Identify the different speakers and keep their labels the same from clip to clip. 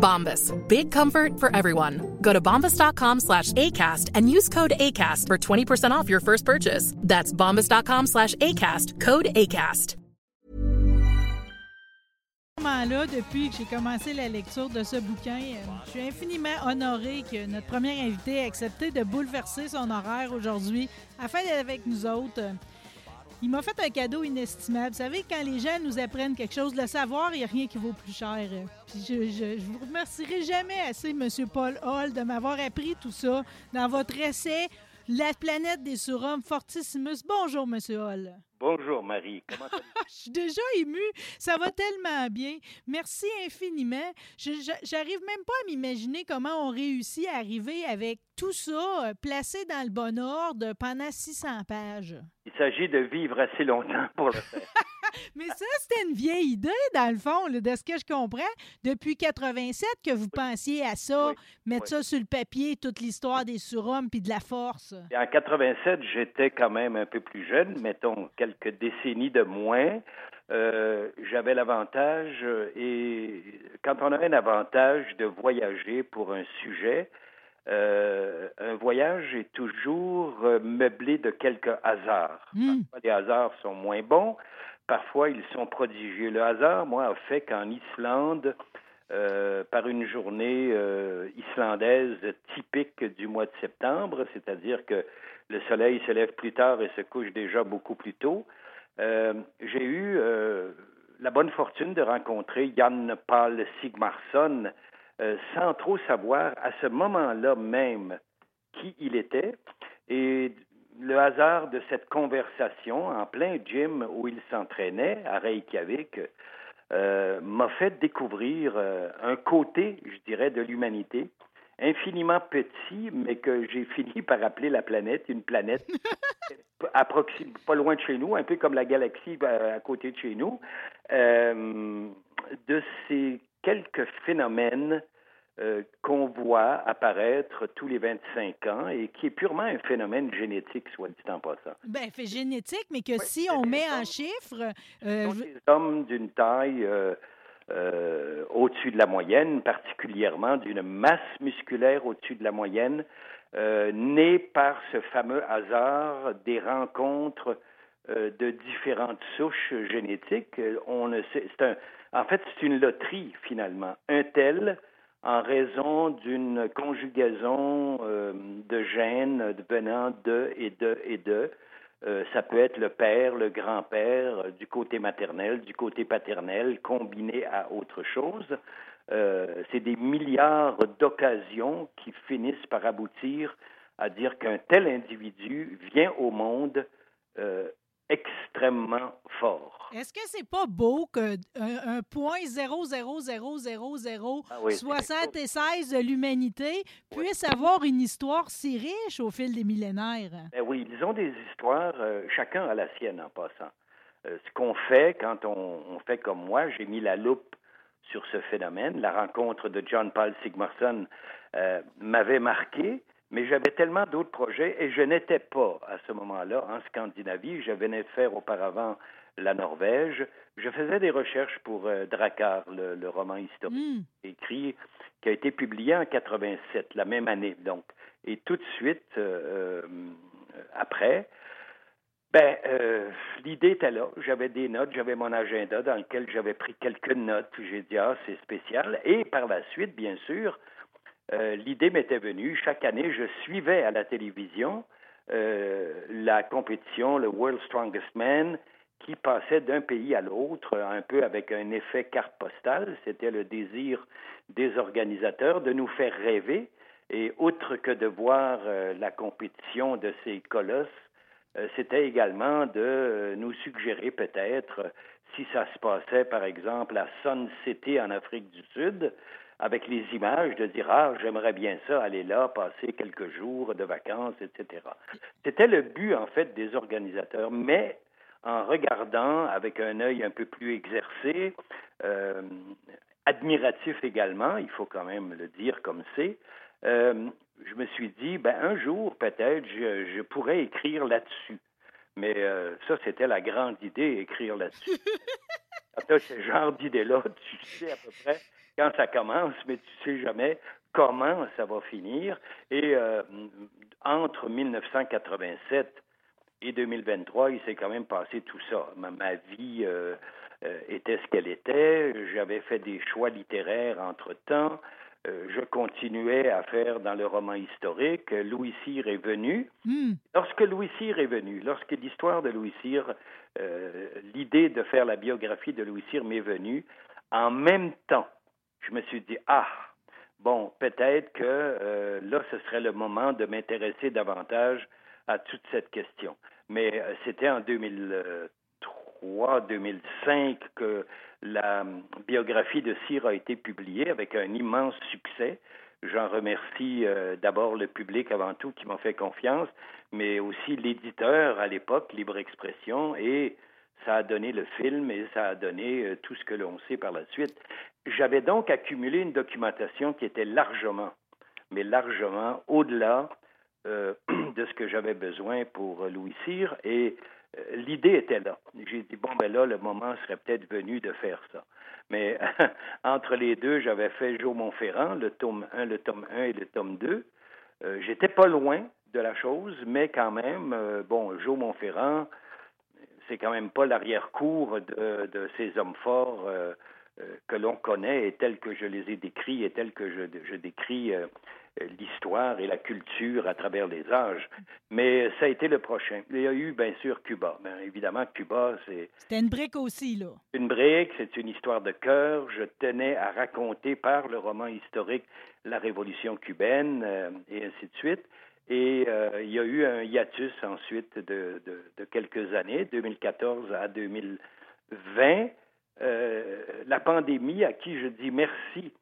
Speaker 1: Bombas. Big comfort for everyone. Go to bombas.com slash ACAST and use code ACAST for 20% off your first purchase. That's bombas.com slash ACAST. Code ACAST.
Speaker 2: Là, depuis que j'ai commencé la lecture de ce bouquin, euh, je suis infiniment honorée que notre premier invité ait accepté de bouleverser son horaire aujourd'hui afin d'être avec nous autres. Il m'a fait un cadeau inestimable. Vous savez, quand les gens nous apprennent quelque chose, le savoir, il n'y a rien qui vaut plus cher. Puis je, je, vous remercierai jamais assez, M. Paul Hall, de m'avoir appris tout ça dans votre essai La planète des surhommes Fortissimus. Bonjour, M. Hall.
Speaker 3: Bonjour Marie, comment
Speaker 2: Je suis déjà émue. Ça va tellement bien. Merci infiniment. J'arrive même pas à m'imaginer comment on réussit à arriver avec tout ça euh, placé dans le bon ordre pendant 600 pages.
Speaker 3: Il s'agit de vivre assez longtemps pour le faire.
Speaker 2: Mais ça, c'était une vieille idée, dans le fond, là, de ce que je comprends. Depuis 87 que vous pensiez à ça,
Speaker 3: Oui,
Speaker 2: mettre
Speaker 3: oui.
Speaker 2: ça sur le papier, toute l'histoire des surhommes puis de la force.
Speaker 3: Et en 87, j'étais quand même un peu plus jeune, mettons quelques décennies de moins. Euh, J'avais l'avantage, euh, et quand on a un avantage de voyager pour un sujet, euh, un voyage est toujours meublé de quelques hasards.
Speaker 2: Hmm.
Speaker 3: Parfois, les hasards sont moins bons, parfois ils sont prodigieux. Le hasard, moi, a fait qu'en Islande, euh, par une journée euh, islandaise typique du mois de septembre, c'est-à-dire que le soleil se lève plus tard et se couche déjà beaucoup plus tôt, euh, j'ai eu euh, la bonne fortune de rencontrer Jan Paul Sigmarsson euh, sans trop savoir à ce moment-là même qui il était. Et le hasard de cette conversation en plein gym où il s'entraînait à Reykjavik euh, m'a fait découvrir euh, un côté, je dirais, de l'humanité infiniment petit, mais que j'ai fini par appeler la planète, une planète pas loin de chez nous, un peu comme la galaxie euh, à côté de chez nous, euh, de ces quelques phénomènes euh, qu'on voit apparaître tous les 25 ans et qui est purement un phénomène génétique, soit dit en passant.
Speaker 2: Ben, fait génétique, mais que si on met en chiffres, euh,
Speaker 3: des hommes d'une taille euh, euh, au-dessus de la moyenne, particulièrement d'une masse musculaire au-dessus de la moyenne, nés par ce fameux hasard des rencontres de différentes souches génétiques. On ne sait, un, en fait, c'est une loterie finalement. Un tel, en raison d'une conjugaison euh, de gènes venant de et de et de, euh, ça peut être le père, le grand-père, euh, du côté maternel, du côté paternel, combiné à autre chose. C'est des milliards d'occasions qui finissent par aboutir à dire qu'un tel individu vient au monde extrêmement fort.
Speaker 2: est-ce que c'est pas beau que un, un point 00000
Speaker 3: Ah oui, c'est
Speaker 2: 76 de l'humanité puisse avoir une histoire si riche au fil des millénaires?
Speaker 3: Ben oui, ils ont des histoires, euh, chacun a la sienne en passant. Euh, ce qu'on fait quand on, on fait comme moi, j'ai mis la loupe sur ce phénomène. La rencontre de John Paul Sigmarsson euh, m'avait marqué, mais j'avais tellement d'autres projets et je n'étais pas à ce moment-là en Scandinavie. Je venais de faire auparavant la Norvège. Je faisais des recherches pour euh, Drakkar, le, le roman historique
Speaker 2: Hmm.
Speaker 3: écrit, qui a été publié en 87, la même année, donc. Et tout de suite, euh, euh, après, ben, euh, l'idée était là. J'avais des notes, j'avais mon agenda dans lequel j'avais pris quelques notes. J'ai dit, ah, c'est spécial. Et par la suite, bien sûr, euh, l'idée m'était venue. Chaque année, je suivais à la télévision euh, la compétition, le World Strongest Man, qui passaient d'un pays à l'autre, un peu avec un effet carte postale. C'était le désir des organisateurs de nous faire rêver. Et outre que de voir euh, la compétition de ces colosses, c'était également de nous suggérer peut-être si ça se passait, par exemple, à Sun City en Afrique du Sud, avec les images, de dire Ah, j'aimerais bien ça, aller là, passer quelques jours de vacances, etc. C'était le but, en fait, des organisateurs, mais en regardant avec un œil un peu plus exercé, euh, admiratif également, il faut quand même le dire comme c'est, euh, je me suis dit, ben, un jour, peut-être, je, je pourrais écrire là-dessus. Mais euh, ça, c'était la grande idée, écrire là-dessus. Quand tu as ce genre d'idée-là, tu sais à peu près quand ça commence, mais tu sais jamais comment ça va finir. Et euh, entre 1987 et 2023, il s'est quand même passé tout ça. Ma, ma vie euh, euh, était ce qu'elle était. J'avais fait des choix littéraires entre-temps. Euh, je continuais à faire dans le roman historique. Louis Cyr est venu.
Speaker 2: Hmm.
Speaker 3: Lorsque Louis Cyr est venu, lorsque l'histoire de Louis Cyr, l'idée de faire la biographie de Louis Cyr m'est venue, en même temps, je me suis dit, ah, bon, peut-être que euh, là, ce serait le moment de m'intéresser davantage à toute cette question. Mais euh, c'était en 2003, 2005 que la biographie de Cyr a été publiée avec un immense succès. J'en remercie euh, d'abord le public avant tout qui m'a fait confiance, mais aussi l'éditeur à l'époque, Libre Expression, et ça a donné le film et ça a donné euh, tout ce que l'on sait par la suite. J'avais donc accumulé une documentation qui était largement, mais largement au-delà euh, de ce que j'avais besoin pour Louis Cyr et euh, l'idée était là. J'ai dit, bon, ben là, le moment serait peut-être venu de faire ça. Mais entre les deux, j'avais fait Joe Montferrand, le tome 1, le tome 1 et le tome 2. Euh, J'étais pas loin de la chose, mais quand même, euh, bon, Joe Montferrand, c'est quand même pas l'arrière-cour de, de, ces hommes forts euh, euh, que l'on connaît et tels que je les ai décrits et tels que je, je décris euh, l'histoire et la culture à travers les âges. Mais ça a été le prochain. Il y a eu, bien sûr, Cuba. Bien, évidemment, Cuba, c'est
Speaker 2: C'était une brique aussi, là.
Speaker 3: une brique, c'est une histoire de cœur. Je tenais à raconter par le roman historique la révolution cubaine euh, et ainsi de suite. Et euh, il y a eu un hiatus ensuite de, de, de quelques années, 2014 à 2020. Euh, la pandémie à qui je dis merci,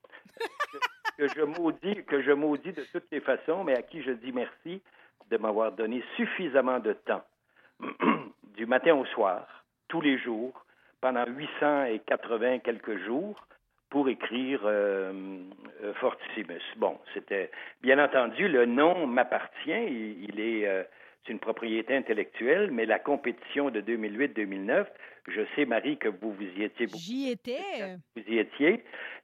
Speaker 3: que, je maudis, que je maudis de toutes les façons, mais à qui je dis merci de m'avoir donné suffisamment de temps, du matin au soir, tous les jours, pendant 880 quelques jours, pour écrire euh, euh, Fortissimus. Bon, c'était bien entendu le nom m'appartient, il, il est euh, c'est une propriété intellectuelle, mais la compétition de 2008-2009, je sais Marie que vous vous y étiez beaucoup,
Speaker 2: J'y étais.
Speaker 3: vous y étiez,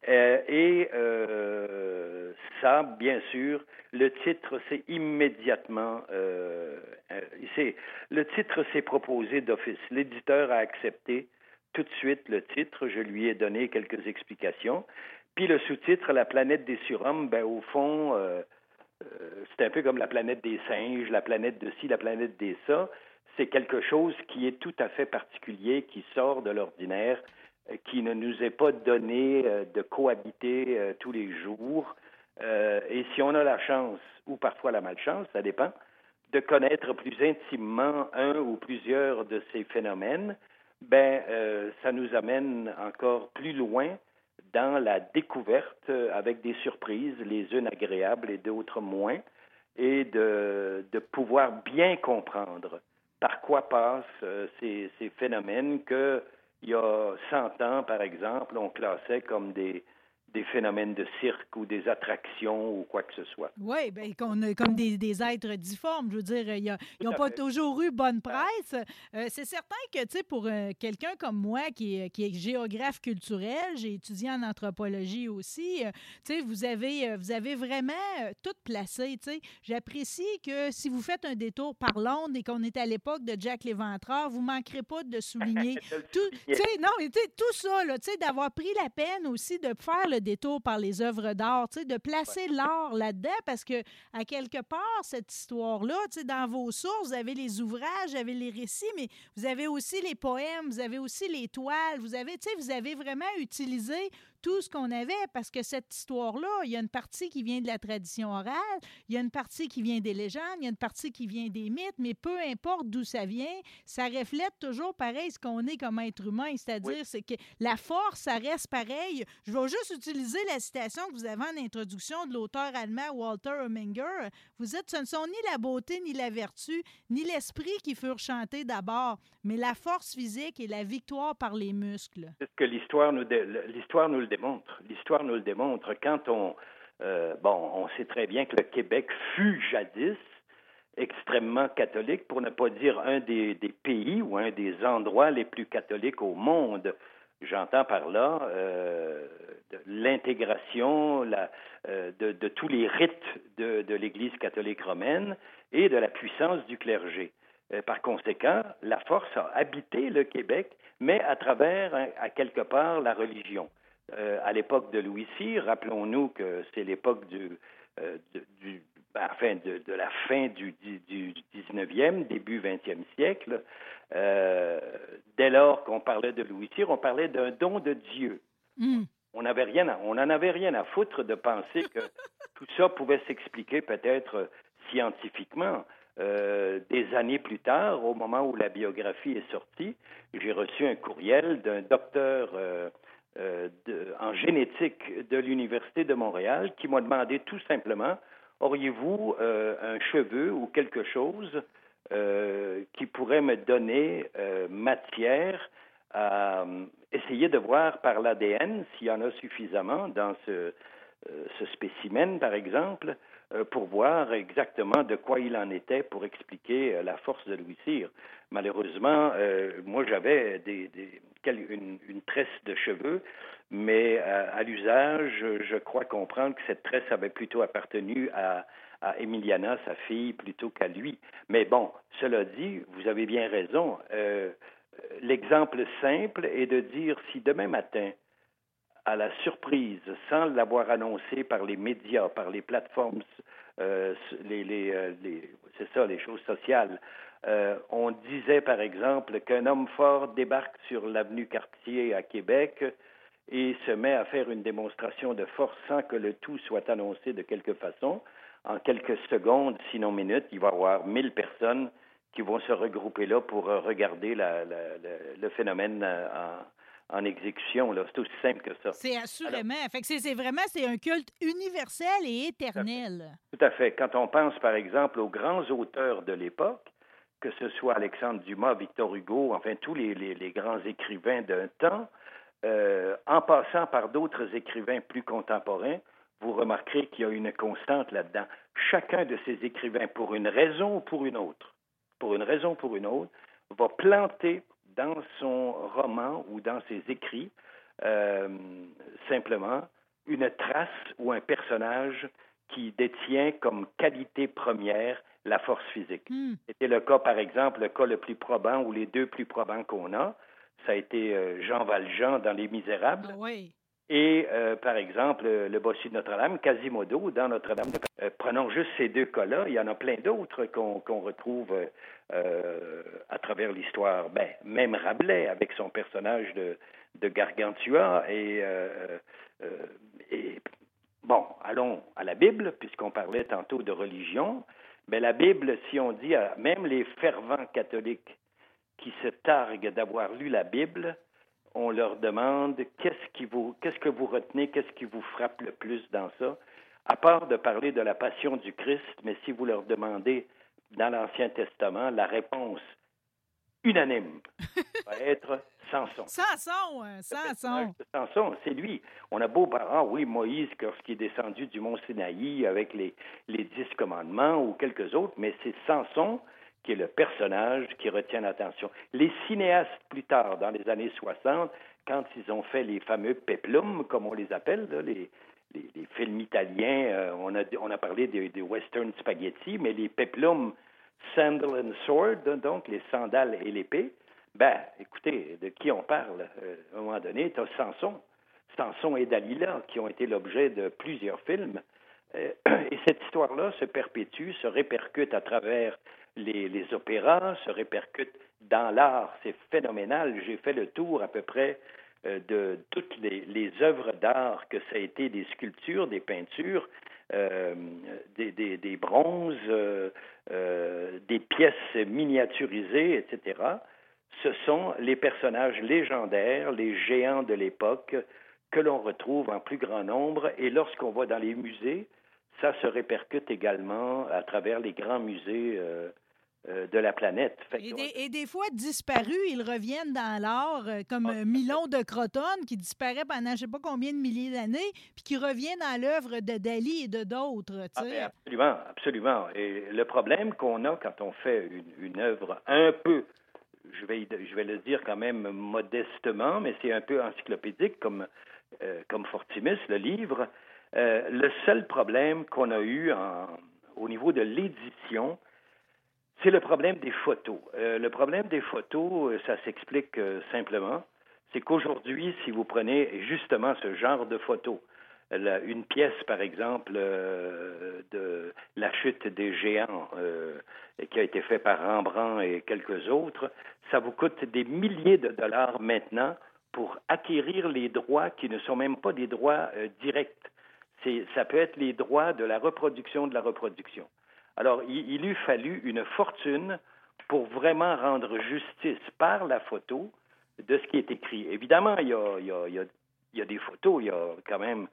Speaker 3: euh, et euh, ça, bien sûr, le titre c'est immédiatement, euh, c'est le titre s'est proposé d'office. L'éditeur a accepté tout de suite le titre. Je lui ai donné quelques explications. Puis le sous-titre, La planète des surhommes, ben, au fond, euh, euh, c'est un peu comme la planète des singes, la planète de ci, la planète des ça. C'est quelque chose qui est tout à fait particulier, qui sort de l'ordinaire, euh, qui ne nous est pas donné de cohabiter tous les jours. Et si on a la chance, ou parfois la malchance, ça dépend, de connaître plus intimement un ou plusieurs de ces phénomènes, ben, euh, ça nous amène encore plus loin dans la découverte euh, avec des surprises, les unes agréables et d'autres moins, et de, pouvoir bien comprendre par quoi passent euh, ces, ces phénomènes que il y a 100 ans, par exemple, on classait comme des, des phénomènes de cirque ou des attractions ou quoi que ce soit.
Speaker 2: Oui, bien, qu'on comme des, des êtres difformes. Je veux dire, il y a- ils n'ont
Speaker 3: à
Speaker 2: pas
Speaker 3: fait.
Speaker 2: toujours eu bonne presse. Euh, c'est certain que, tu sais, pour euh, quelqu'un comme moi qui est, qui est géographe culturel, j'ai étudié en anthropologie aussi, euh, tu sais, vous avez, euh, vous avez vraiment euh, tout placé, tu sais. J'apprécie que si vous faites un détour par Londres et qu'on est à l'époque de Jack l'Éventreur, vous ne manquerez pas de souligner tout, non, tout ça, tu sais, d'avoir pris la peine aussi de faire le détour par les œuvres d'art, de placer l'art là-dedans, parce que, à quelque part, cette histoire-là, dans vos sources, vous avez les ouvrages, vous avez les récits, mais vous avez aussi les poèmes, vous avez aussi les toiles, vous avez, vous avez vraiment utilisé tout ce qu'on avait, parce que cette histoire-là, il y a une partie qui vient de la tradition orale, il y a une partie qui vient des légendes, il y a une partie qui vient des mythes, mais peu importe d'où ça vient, ça reflète toujours pareil ce qu'on est comme être humain, c'est-à-dire c'est que la force, ça reste pareil. Je vais juste utiliser la citation que vous avez en introduction de l'auteur allemand Walter Huminger. Vous dites, ce ne sont ni la beauté, ni la vertu, ni l'esprit qui furent chantés d'abord, mais la force physique et la victoire par les muscles.
Speaker 3: C'est ce que l'histoire nous, l'histoire nous le L'histoire nous le démontre. Quand on, euh, on sait très bien que le Québec fut jadis extrêmement catholique, pour ne pas dire un des, pays ou un des endroits les plus catholiques au monde. J'entends par là euh, l'intégration euh, de, tous les rites de, de l'Église catholique romaine et de la puissance du clergé. par conséquent, la force a habité le Québec, mais à travers, à quelque part, la religion. Euh, à l'époque de Louis VI. Rappelons-nous que c'est l'époque du, euh, du ben, enfin, de, de, la fin du, du, 19e, début 20e siècle. Euh, dès lors qu'on parlait de Louis VI, on parlait d'un don de Dieu. Hmm. On n'avait rien, on n'en avait rien à foutre de penser que tout ça pouvait s'expliquer peut-être scientifiquement. Euh, des années plus tard, au moment où la biographie est sortie, j'ai reçu un courriel d'un docteur euh, euh, en génétique de l'Université de Montréal qui m'a demandé tout simplement auriez-vous euh, un cheveu ou quelque chose euh, qui pourrait me donner matière à essayer de voir par l'ADN s'il y en a suffisamment dans ce, ce spécimen, par exemple, pour voir exactement de quoi il en était pour expliquer la force de Louis Cyr. Malheureusement, moi j'avais une, tresse de cheveux, mais euh, à, l'usage, je crois comprendre que cette tresse avait plutôt appartenu à, Emiliana, sa fille, plutôt qu'à lui. Mais bon, cela dit, vous avez bien raison. Euh, l'exemple simple est de dire si demain matin, à la surprise, sans l'avoir annoncé par les médias, par les plateformes, euh, les, les c'est ça, les choses sociales, euh, on disait, par exemple, qu'un homme fort débarque sur l'avenue Cartier à Québec et se met à faire une démonstration de force sans que le tout soit annoncé de quelque façon. En quelques secondes, sinon minutes, il va y avoir mille personnes qui vont se regrouper là pour regarder le phénomène euh, en, exécution. C'est aussi simple que ça.
Speaker 2: C'est assurément. c'est vraiment c'est un culte universel et éternel.
Speaker 3: Tout à fait. Quand on pense, par exemple, aux grands auteurs de l'époque, que ce soit Alexandre Dumas, Victor Hugo, enfin tous les, grands écrivains d'un temps, euh, en passant par d'autres écrivains plus contemporains, vous remarquerez qu'il y a une constante là-dedans. Chacun de ces écrivains, pour une raison ou pour une autre, pour une raison ou pour une autre, va planter dans son roman ou dans ses écrits euh, simplement une trace ou un personnage qui détient comme qualité première la force physique. Hmm. C'était le cas, par exemple, le cas le plus probant ou les deux plus probants qu'on a. Ça a été euh, Jean Valjean dans Les Misérables.
Speaker 2: Ah oui.
Speaker 3: Et, euh, par exemple, le bossu de Notre-Dame, Quasimodo dans Notre-Dame. euh, prenons juste ces deux cas-là. Il y en a plein d'autres qu'on retrouve à travers l'histoire. Ben, même Rabelais, avec son personnage de, de Gargantua. Et, et, bon, allons à la Bible, puisqu'on parlait tantôt de religion. Mais la Bible, si on dit à même les fervents catholiques qui se targuent d'avoir lu la Bible, on leur demande qu'est-ce qui vous, qu'est-ce que vous retenez, qu'est-ce qui vous frappe le plus dans ça, à part de parler de la passion du Christ, mais si vous leur demandez dans l'Ancien Testament, la réponse unanime va être Samson.
Speaker 2: Samson, Samson.
Speaker 3: Samson, c'est lui. On a beau parler, ah oui, Moïse, lorsqu'il est descendu du mont Sinaï avec les, les dix commandements ou quelques autres, mais c'est Samson qui est le personnage qui retient l'attention. Les cinéastes, plus tard, dans les années 60, quand ils ont fait les fameux peplums, comme on les appelle, les, films italiens, euh, on, a, parlé des, des western spaghetti, mais les peplums sandal and sword, donc les sandales et l'épée, ben, écoutez, de qui on parle? Euh, à un moment donné, tu as Samson. Samson et Dalila, qui ont été l'objet de plusieurs films. Euh, et cette histoire-là se perpétue, se répercute à travers les, opéras, se répercute dans l'art. C'est phénoménal. J'ai fait le tour à peu près euh, de toutes les, œuvres d'art, que ça a été des sculptures, des peintures, euh, des, bronzes, des pièces miniaturisées, etc. Ce sont les personnages légendaires, les géants de l'époque que l'on retrouve en plus grand nombre. Et lorsqu'on va dans les musées, ça se répercute également à travers les grands musées euh, euh, de la planète.
Speaker 2: Et des, et des, fois disparus, ils reviennent dans l'art, euh, comme ah, Milon de Crotone, qui disparaît pendant je ne sais pas combien de milliers d'années, puis qui revient dans l'œuvre de Dali et de d'autres.
Speaker 3: Ah, absolument, absolument. Et le problème qu'on a quand on fait une, une œuvre un peu, je vais, je vais le dire quand même modestement, mais c'est un peu encyclopédique comme, euh, comme Fortimus, le livre, euh, le seul problème qu'on a eu au niveau de l'édition, c'est le problème des photos. Euh, le problème des photos, euh, ça s'explique simplement. C'est qu'aujourd'hui, si vous prenez justement ce genre de photos, une pièce, par exemple, de La chute des géants, qui a été fait par Rembrandt et quelques autres, ça vous coûte des milliers de dollars maintenant pour acquérir les droits qui ne sont même pas des droits directs. Ça peut être les droits de la reproduction de la reproduction. Alors, il, il eût fallu une fortune pour vraiment rendre justice par la photo de ce qui est écrit. Évidemment, il y a, il y a, il y a, il y a des photos, il y a quand même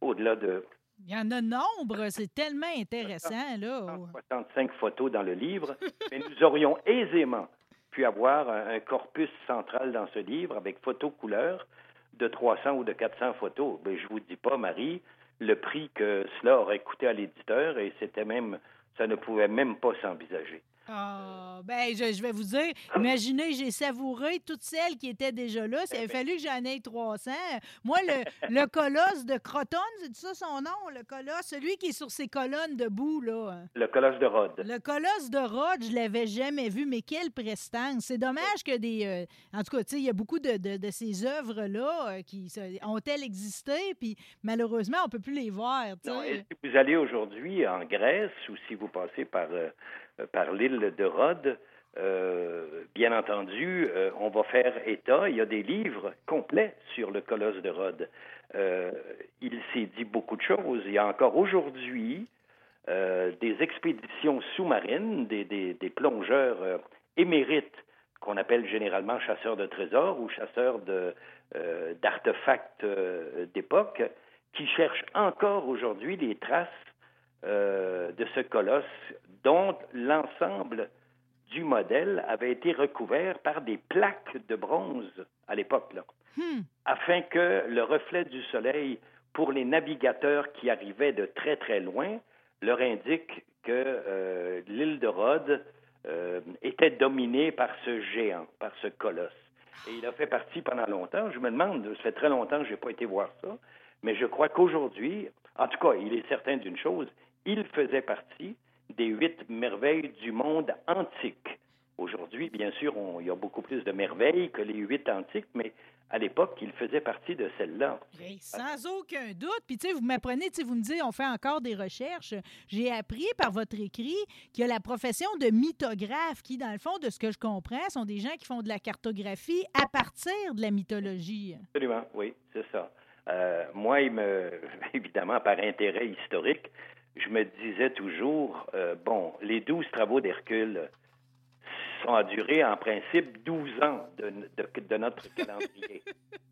Speaker 3: au-delà de...
Speaker 2: Il y en a nombre, c'est tellement intéressant, là.
Speaker 3: 65 photos dans le livre, mais nous aurions aisément pu avoir un, un corpus central dans ce livre avec photos couleurs de 300 ou de 400 photos. Mais je vous dis pas, Marie, le prix que cela aurait coûté à l'éditeur et c'était même ça ne pouvait même pas s'envisager.
Speaker 2: Ah, oh, ben, je, je, vais vous dire, imaginez, j'ai savouré toutes celles qui étaient déjà là. Il a fallu que j'en aie 300. Moi, le, le colosse de Croton, c'est ça son nom, le colosse? Celui qui est sur ses colonnes debout, là.
Speaker 3: Le colosse de Rhodes.
Speaker 2: Le colosse de Rhodes, je l'avais jamais vu, mais quelle prestance. C'est dommage que des... Euh, en tout cas, tu sais, il y a beaucoup de, de, de ces œuvres-là euh, qui ont-elles existé, puis malheureusement, on peut plus les voir.
Speaker 3: Non, si vous allez aujourd'hui en Grèce ou si vous passez par... Euh, par l'île de Rhodes, euh, bien entendu, euh, on va faire état. Il y a des livres complets sur le colosse de Rhodes. Euh, il s'est dit beaucoup de choses. Il y a encore aujourd'hui euh, des expéditions sous-marines, des, des, plongeurs euh, émérites qu'on appelle généralement chasseurs de trésors ou chasseurs euh, d'artefacts d'époque, qui cherchent encore aujourd'hui les traces de ce colosse dont l'ensemble du modèle avait été recouvert par des plaques de bronze à l'époque, là, hmm. afin que le reflet du soleil pour les navigateurs qui arrivaient de très très loin leur indique que euh, l'île de Rhodes euh, était dominée par ce géant, par ce colosse. Et il a fait partie pendant longtemps. Je me demande, ça fait très longtemps que je n'ai pas été voir ça, mais je crois qu'aujourd'hui, en tout cas, il est certain d'une chose, il faisait partie des huit merveilles du monde antique. Aujourd'hui, bien sûr, on, il y a beaucoup plus de merveilles que les huit antiques, mais à l'époque, il faisait partie de celle-là.
Speaker 2: sans aucun doute. Puis, tu sais, vous m'apprenez, tu sais, vous me dites, on fait encore des recherches. J'ai appris par votre écrit qu'il y a la profession de mythographe qui, dans le fond, de ce que je comprends, sont des gens qui font de la cartographie à partir de la mythologie.
Speaker 3: Absolument, oui, c'est ça. Euh, moi, il me, évidemment, par intérêt historique, je me disais toujours, euh, bon, les douze travaux d'Hercule sont duré en principe 12 ans de, de, de notre calendrier.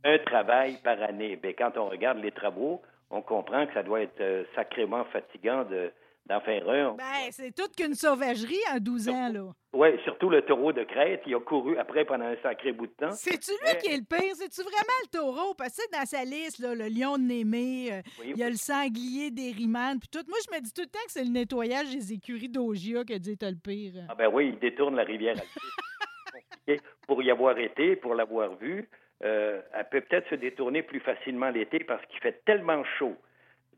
Speaker 3: Un travail par année. Bien, quand on regarde les travaux, on comprend que ça doit être euh, sacrément fatigant de, d'en faire un.
Speaker 2: Ben, c'est toute qu'une sauvagerie en 12 ans, là.
Speaker 3: Oui, surtout le taureau de Crète. Il a couru après pendant un sacré bout de temps.
Speaker 2: C'est-tu lui Mais... qui est le pire? C'est-tu vraiment le taureau? Parce que dans sa liste, là, le lion de Némé, euh, oui, il y a le sanglier d'Eriman, puis tout. Moi, je me dis tout le temps que c'est le nettoyage des écuries d'Ogia qui a dit le pire.
Speaker 3: Ah ben oui, il détourne la rivière Pour y avoir été, pour l'avoir vu, euh, elle peut peut-être se détourner plus facilement l'été parce qu'il fait tellement chaud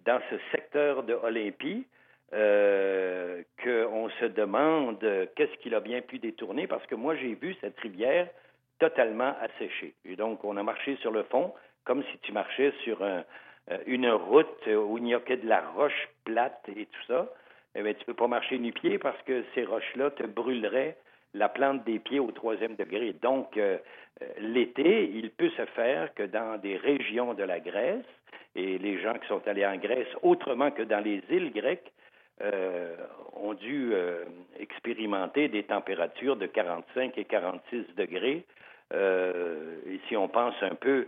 Speaker 3: dans ce secteur de Olympie euh, qu'on se demande qu'est-ce qu'il a bien pu détourner, parce que moi, j'ai vu cette rivière totalement asséché. Et donc, on a marché sur le fond comme si tu marchais sur une route où il n'y a que de la roche plate et tout ça. Eh bien, tu ne peux pas marcher nu pied parce que ces roches-là te brûleraient la plante des pieds au troisième degré. Donc, euh, euh, l'été, il peut se faire que dans des régions de la Grèce, et les gens qui sont allés en Grèce autrement que dans les îles grecques, euh, ont dû expérimenter des températures de 45 et 46 degrés. et si on pense un peu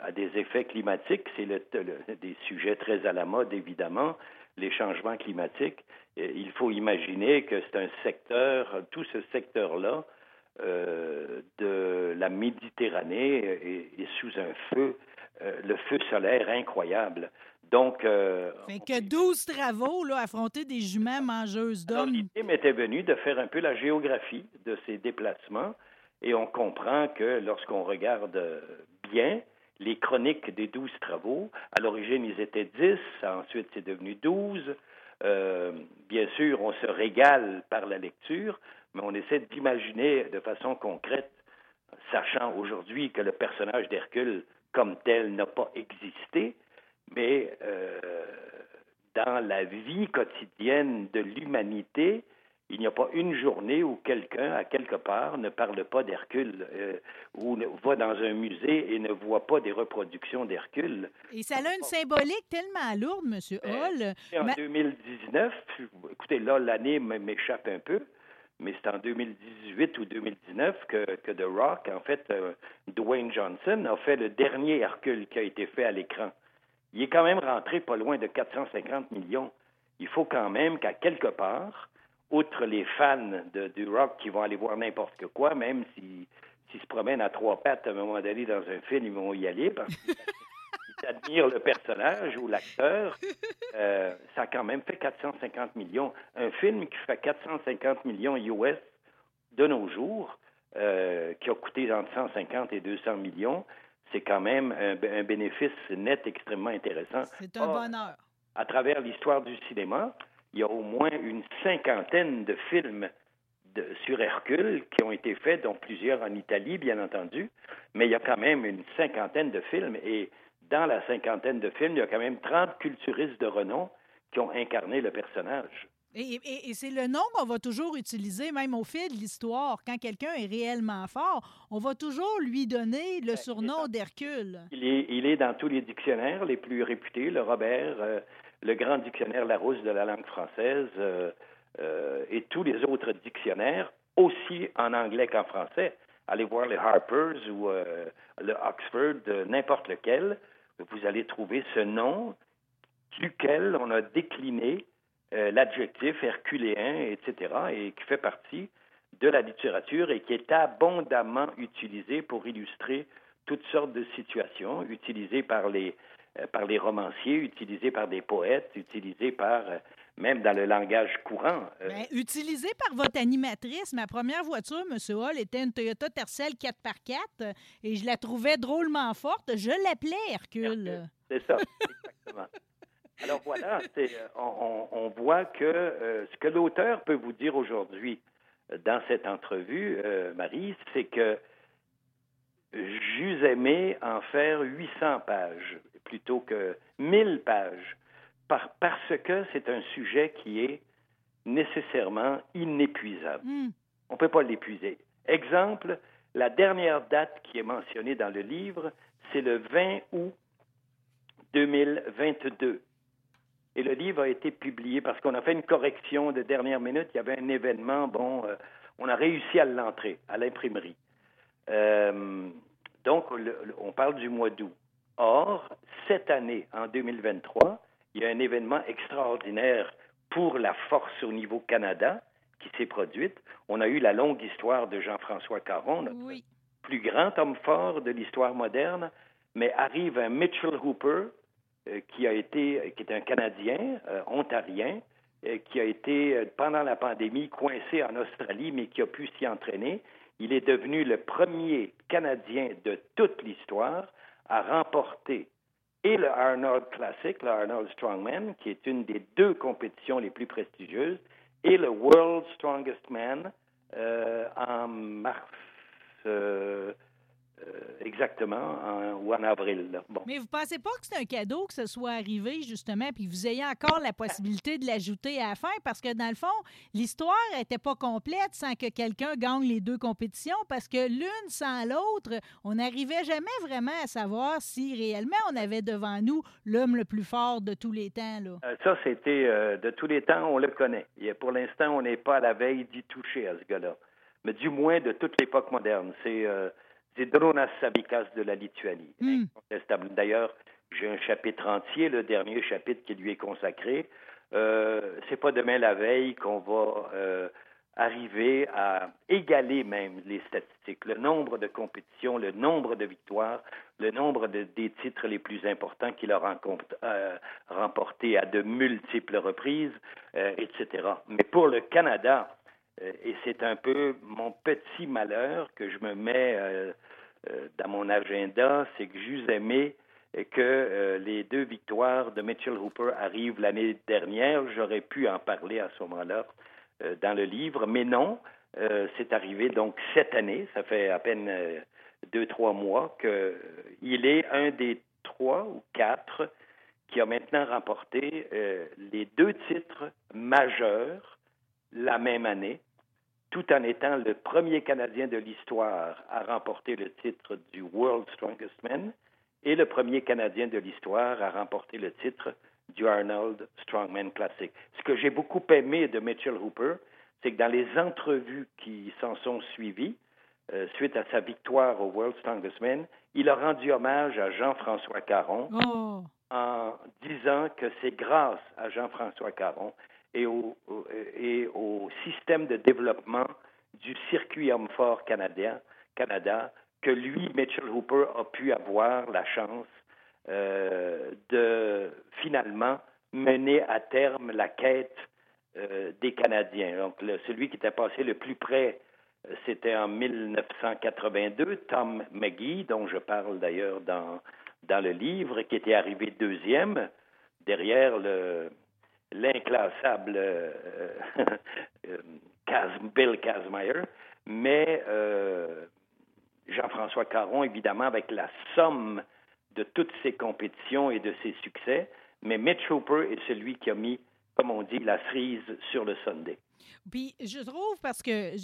Speaker 3: à des effets climatiques, c'est des sujets très à la mode, évidemment, les changements climatiques. Il faut imaginer que c'est un secteur, tout ce secteur-là euh, de la Méditerranée est, sous un feu, euh, le feu solaire incroyable. Donc. Euh,
Speaker 2: fait que 12 travaux, là, affronter des juments mangeuses d'hommes.
Speaker 3: L'idée m'était venue de faire un peu la géographie de ces déplacements et on comprend que lorsqu'on regarde bien, les chroniques des douze travaux. À l'origine, ils étaient dix, ensuite c'est devenu douze. Euh, bien sûr, on se régale par la lecture, mais on essaie d'imaginer de façon concrète, sachant aujourd'hui que le personnage d'Hercule comme tel n'a pas existé, mais euh, dans la vie quotidienne de l'humanité, il n'y a pas une journée où quelqu'un, à quelque part, ne parle pas d'Hercule euh, ou ne, va dans un musée et ne voit pas des reproductions d'Hercule.
Speaker 2: Et ça a une symbolique tellement lourde, M. Hall.
Speaker 3: en 2019, écoutez, là, l'année m'échappe un peu, mais c'est en 2018 ou 2019 que, que The Rock, en fait, euh, Dwayne Johnson, a fait le dernier Hercule qui a été fait à l'écran. Il est quand même rentré pas loin de 450 millions. Il faut quand même qu'à quelque part, outre les fans de, du rock qui vont aller voir n'importe quoi, même s'ils se promènent à trois pattes à un moment donné dans un film, ils vont y aller parce qu'ils admirent le personnage ou l'acteur. Euh, ça a quand même fait 450 millions. Un film qui fait 450 millions US de nos jours, euh, qui a coûté entre 150 et 200 millions, c'est quand même un, bénéfice net extrêmement intéressant.
Speaker 2: C'est un bonheur.
Speaker 3: À travers l'histoire du cinéma, il y a au moins une cinquantaine de films sur Hercule qui ont été faits, dont plusieurs en Italie, bien entendu, mais il y a quand même une cinquantaine de films et dans la cinquantaine de films, il y a quand même 30 culturistes de renom qui ont incarné le personnage.
Speaker 2: Et, c'est le nom qu'on va toujours utiliser, même au fil de l'histoire. Quand quelqu'un est réellement fort, on va toujours lui donner le ben, surnom d'Hercule.
Speaker 3: Il est, il est dans tous les dictionnaires les plus réputés, le Robert, euh, le grand dictionnaire Larousse de la langue française euh, euh, et tous les autres dictionnaires, aussi en anglais qu'en français. Allez voir les Harpers ou le Oxford, n'importe lequel, vous allez trouver ce nom duquel on a décliné l'adjectif herculéen, etc., et qui fait partie de la littérature et qui est abondamment utilisé pour illustrer toutes sortes de situations, utilisé par les, euh, par les romanciers, utilisé par des poètes, utilisé par euh, même dans le langage courant.
Speaker 2: Euh. Ben, utilisé par votre animatrice. Ma première voiture, M. Hall, était une Toyota Tercel 4x4 et je la trouvais drôlement forte. Je l'appelais Hercule.
Speaker 3: C'est ça, exactement. Alors voilà, on, on, voit que ce que l'auteur peut vous dire aujourd'hui dans cette entrevue, Marie, c'est que j'eus aimé en faire 800 pages plutôt que 1000 pages, parce que c'est un sujet qui est nécessairement inépuisable. Hmm. On ne peut pas l'épuiser. Exemple, la dernière date qui est mentionnée dans le livre, c'est le 20 août 2022. Et le livre a été publié parce qu'on a fait une correction de dernière minute. Il y avait un événement, bon, euh, on a réussi à l'entrer à l'imprimerie. Euh, donc, on parle du mois d'août. Or, cette année, en 2023, il y a un événement extraordinaire pour la force au niveau Canada qui s'est produite. On a eu la longue histoire de Jean-François Caron, notre plus grand homme fort de l'histoire moderne, mais arrive un Mitchell Hooper, qui a été, qui est un Canadien, euh, ontarien, euh, qui a été, pendant la pandémie, coincé en Australie, mais qui a pu s'y entraîner. Il est devenu le premier Canadien de toute l'histoire à remporter et le Arnold Classic, le Arnold Strongman, qui est une des deux compétitions les plus prestigieuses, et le World Strongest Man euh, en mars, euh, exactement, ou en avril. Bon.
Speaker 2: Mais vous pensez pas que c'est un cadeau que ce soit arrivé, justement, puis vous ayez encore la possibilité de l'ajouter à la fin? Parce que, dans le fond, l'histoire n'était pas complète sans que quelqu'un gagne les deux compétitions, parce que l'une sans l'autre, on n'arrivait jamais vraiment à savoir si réellement on avait devant nous l'homme le plus fort de tous les temps. Là.
Speaker 3: Euh, ça, c'était euh, de tous les temps, on le connaît. Et pour l'instant, on n'est pas à la veille d'y toucher à ce gars-là. Mais du moins de toute l'époque moderne. C'est c'est Dronas Sabikas de la Lituanie. Hmm. D'ailleurs, j'ai un chapitre entier, le dernier chapitre qui lui est consacré. Euh, c'est pas demain la veille qu'on va euh, arriver à égaler même les statistiques, le nombre de compétitions, le nombre de victoires, le nombre de, des titres les plus importants qu'il a euh, remportés à de multiples reprises, euh, etc. Mais pour le Canada, et c'est un peu mon petit malheur que je me mets euh, euh, dans mon agenda, c'est que j'eusse aimé que les deux victoires de Mitchell Hooper arrivent l'année dernière. J'aurais pu en parler à ce moment-là dans le livre, mais non, c'est arrivé donc cette année, ça fait à peine deux, trois mois, qu'il est un des trois ou quatre qui a maintenant remporté les deux titres majeurs la même année, tout en étant le premier Canadien de l'histoire à remporter le titre du World Strongest Man et le premier Canadien de l'histoire à remporter le titre du Arnold Strongman Classic. Ce que j'ai beaucoup aimé de Mitchell Hooper, c'est que dans les entrevues qui s'en sont suivies, euh, suite à sa victoire au World Strongest Man, il a rendu hommage à Jean-François Caron
Speaker 2: oh.
Speaker 3: en disant que c'est grâce à Jean-François Caron et au, et au système de développement du circuit homme-fort canadien, Canada que lui, Mitchell Hooper, a pu avoir la chance euh, de finalement mener à terme la quête euh, des Canadiens. Donc, celui qui était passé le plus près, euh, c'était en 1982, Tom McGee, dont je parle d'ailleurs dans, dans le livre, qui était arrivé deuxième derrière le, l'inclassable euh, euh, Bill Kazmaier, mais euh, Jean-François Caron, évidemment, avec la somme de toutes ses compétitions et de ses succès, mais Mitch Hooper est celui qui a mis, comme on dit, la cerise sur le Sunday.
Speaker 2: Puis je trouve parce que, euh,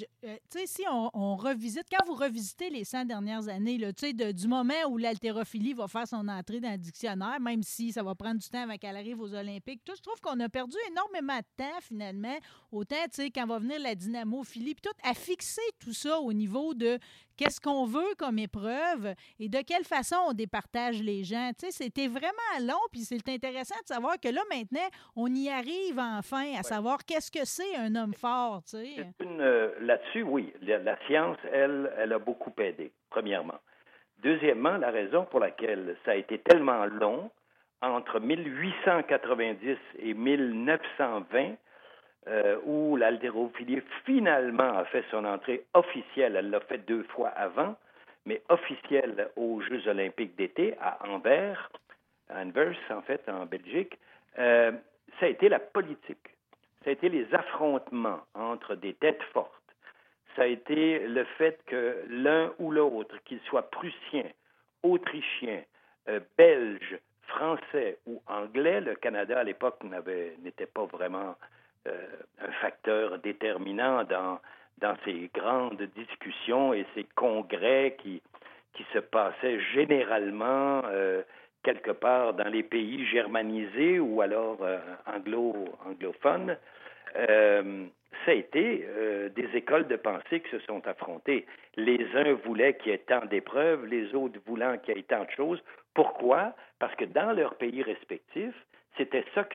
Speaker 2: tu sais, si on, revisite, quand vous revisitez les 100 dernières années, tu sais, du moment où l'haltérophilie va faire son entrée dans le dictionnaire, même si ça va prendre du temps avant qu'elle arrive aux Olympiques, tout, je trouve qu'on a perdu énormément de temps finalement. Autant, tu sais, quand va venir la dynamophilie, puis tout, à fixer tout ça au niveau de qu'est-ce qu'on veut comme épreuve et de quelle façon on départage les gens. Tu sais, c'était vraiment long, puis c'est intéressant de savoir que là, maintenant, on y arrive enfin à savoir qu'est-ce que c'est un homme fort, tu sais.
Speaker 3: Euh, là-dessus, oui, la, science, elle, elle a beaucoup aidé, premièrement. Deuxièmement, la raison pour laquelle ça a été tellement long, entre 1890 et 1920, euh, où l'haltérophilie finalement a fait son entrée officielle. Elle l'a fait deux fois avant, mais officielle aux Jeux olympiques d'été à Anvers, Anvers en fait, en Belgique. Euh, ça a été la politique. Ça a été les affrontements entre des têtes fortes. Ça a été le fait que l'un ou l'autre, qu'il soit prussien, autrichien, euh, belge, français ou anglais, le Canada à l'époque n'était pas vraiment un facteur déterminant dans, dans ces grandes discussions et ces congrès qui, qui se passaient généralement euh, quelque part dans les pays germanisés ou alors euh, anglo, anglophones. ça a été des écoles de pensée qui se sont affrontées. Les uns voulaient qu'il y ait tant d'épreuves, les autres voulant qu'il y ait tant de choses. Pourquoi? Parce que dans leurs pays respectifs, c'était ça que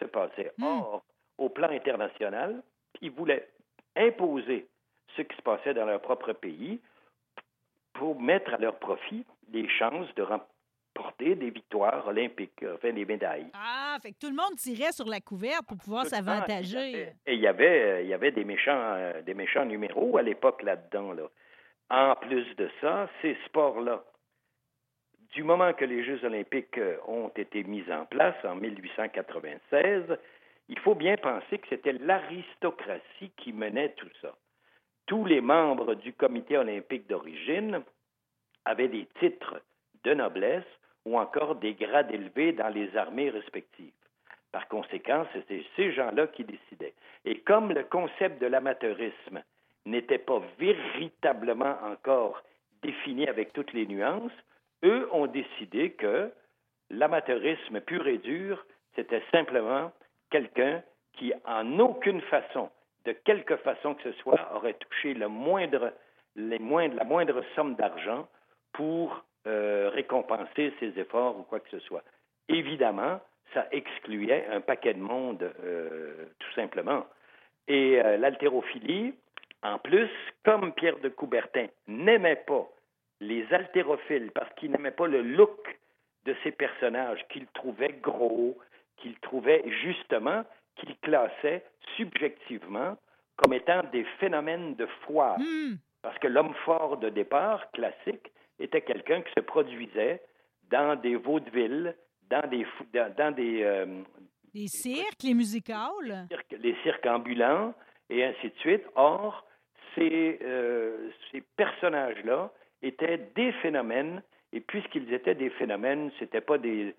Speaker 3: Se passait. Or, au plan international, ils voulaient imposer ce qui se passait dans leur propre pays pour mettre à leur profit les chances de remporter des victoires olympiques, enfin des médailles.
Speaker 2: Ah, fait que tout le monde tirait sur la couverte pour pouvoir s'avantager.
Speaker 3: Et il y avait, il y avait des méchants, euh, des méchants numéros à l'époque là-dedans. Là. En plus de ça, ces sports-là, du moment que les Jeux olympiques euh, ont été mis en place en 1896, il faut bien penser que c'était l'aristocratie qui menait tout ça. Tous les membres du comité olympique d'origine avaient des titres de noblesse ou encore des grades élevés dans les armées respectives. Par conséquent, c'était ces gens-là qui décidaient. Et comme le concept de l'amateurisme n'était pas véritablement encore défini avec toutes les nuances, eux ont décidé que l'amateurisme pur et dur, c'était simplement quelqu'un qui, en aucune façon, de quelque façon que ce soit, aurait touché le moindre, la moindre somme d'argent pour euh, récompenser ses efforts ou quoi que ce soit. Évidemment, ça excluait un paquet de monde, euh, tout simplement. Et euh, l'haltérophilie, en plus, comme Pierre de Coubertin n'aimait pas les haltérophiles parce qu'il n'aimait pas le look de ces personnages qu'il trouvait gros, qu'il trouvait justement, qu'il classait subjectivement comme étant des phénomènes de foi.
Speaker 2: Hmm.
Speaker 3: Parce que l'homme fort de départ, classique, était quelqu'un qui se produisait dans des vaudevilles, dans des, dans, dans des, euh,
Speaker 2: Les cirques, les musicales.
Speaker 3: cirques- les cirques ambulants et ainsi de suite. Or, ces, euh, ces personnages-là étaient des phénomènes, et puisqu'ils étaient des phénomènes, ce n'étaient pas des,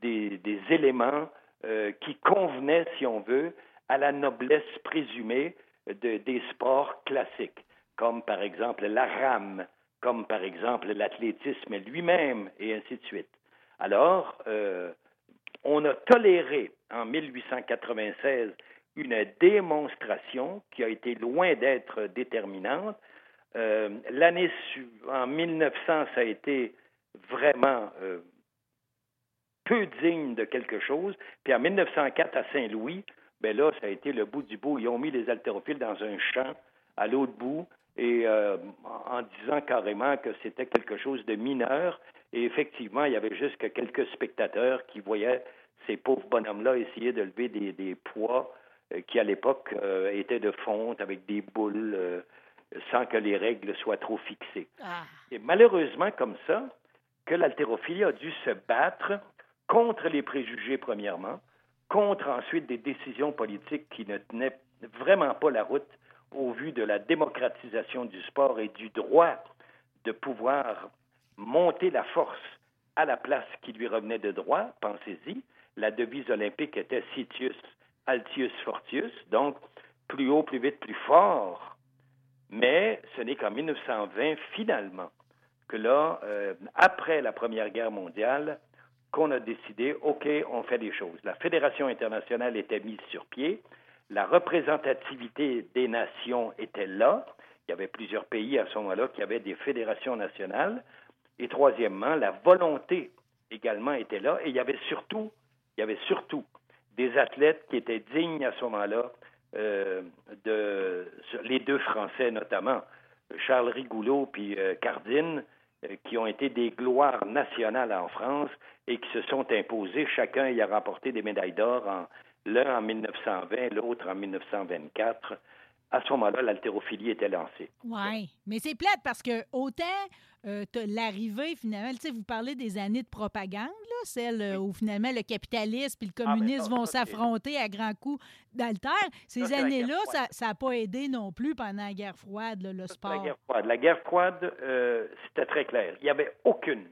Speaker 3: des, éléments euh, qui convenaient, si on veut, à la noblesse présumée de- des sports classiques, comme par exemple la rame, comme par exemple l'athlétisme lui-même, et ainsi de suite. Alors, euh, on a toléré en 1896 une démonstration qui a été loin d'être déterminante. Euh, L'année en 1900, ça a été vraiment euh, peu digne de quelque chose. Puis en 1904, à Saint-Louis, ben là, ça a été le bout du bout. Ils ont mis les haltérophiles dans un champ à l'autre bout et euh, en disant carrément que c'était quelque chose de mineur. Et effectivement, il y avait juste que quelques spectateurs qui voyaient ces pauvres bonhommes-là essayer de lever des, des poids qui, à l'époque, étaient de fonte avec des boules sans que les règles soient trop fixées.
Speaker 2: Ah.
Speaker 3: Et malheureusement, comme ça, que l'haltérophilie a dû se battre contre les préjugés, premièrement, contre ensuite des décisions politiques qui ne tenaient vraiment pas la route au vu de la démocratisation du sport et du droit de pouvoir monter la force à la place qui lui revenait de droit. Pensez-y, la devise olympique était Citius Altius Fortius, donc plus haut, plus vite, plus fort. Mais ce n'est qu'en 1920, finalement, que là, euh, après la Première Guerre mondiale, qu'on a décidé, OK, on fait des choses. La Fédération internationale était mise sur pied, la représentativité des nations était là, il y avait plusieurs pays à ce moment-là qui avaient des fédérations nationales, et troisièmement, la volonté également était là, et il y avait surtout, il y avait surtout des athlètes qui étaient dignes à ce moment-là, de les deux Français notamment, Charles Rigoulot puis euh, Cardine, euh, qui ont été des gloires nationales en France et qui se sont imposés. Chacun y a remporté des médailles d'or, l'un en 1920, l'autre en 1924. À ce moment-là, l'haltérophilie était lancée.
Speaker 2: Oui, mais c'est plate parce que autant euh, l'arrivée, finalement, tu sais, vous parlez des années de propagande, là, celle euh, où finalement le capitalisme et le
Speaker 3: ben
Speaker 2: communisme vont s'affronter à grands coups d'altère. Ces
Speaker 3: la
Speaker 2: années-là, ça n'a pas aidé non plus pendant la guerre froide, là, le
Speaker 3: La
Speaker 2: sport.
Speaker 3: guerre froide. La guerre froide, euh, c'était très clair. Il n'y avait aucune,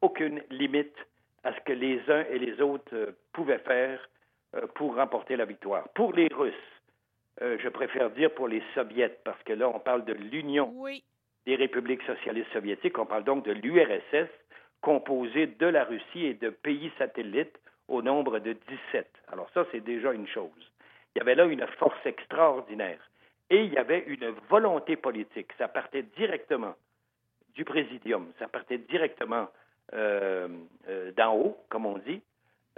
Speaker 3: aucune limite à ce que les uns et les autres euh, pouvaient faire pour remporter la victoire. Pour les Russes, euh, je préfère dire pour les Soviets, parce que là, on parle de l'Union
Speaker 2: Oui.
Speaker 3: des républiques socialistes soviétiques, on parle donc de l'URSS, composée de la Russie et de pays satellites au nombre de 17. Alors ça, c'est déjà une chose. Il y avait là une force extraordinaire. Et il y avait une volonté politique. Ça partait directement du présidium, ça partait directement euh, euh, d'en haut, comme on dit.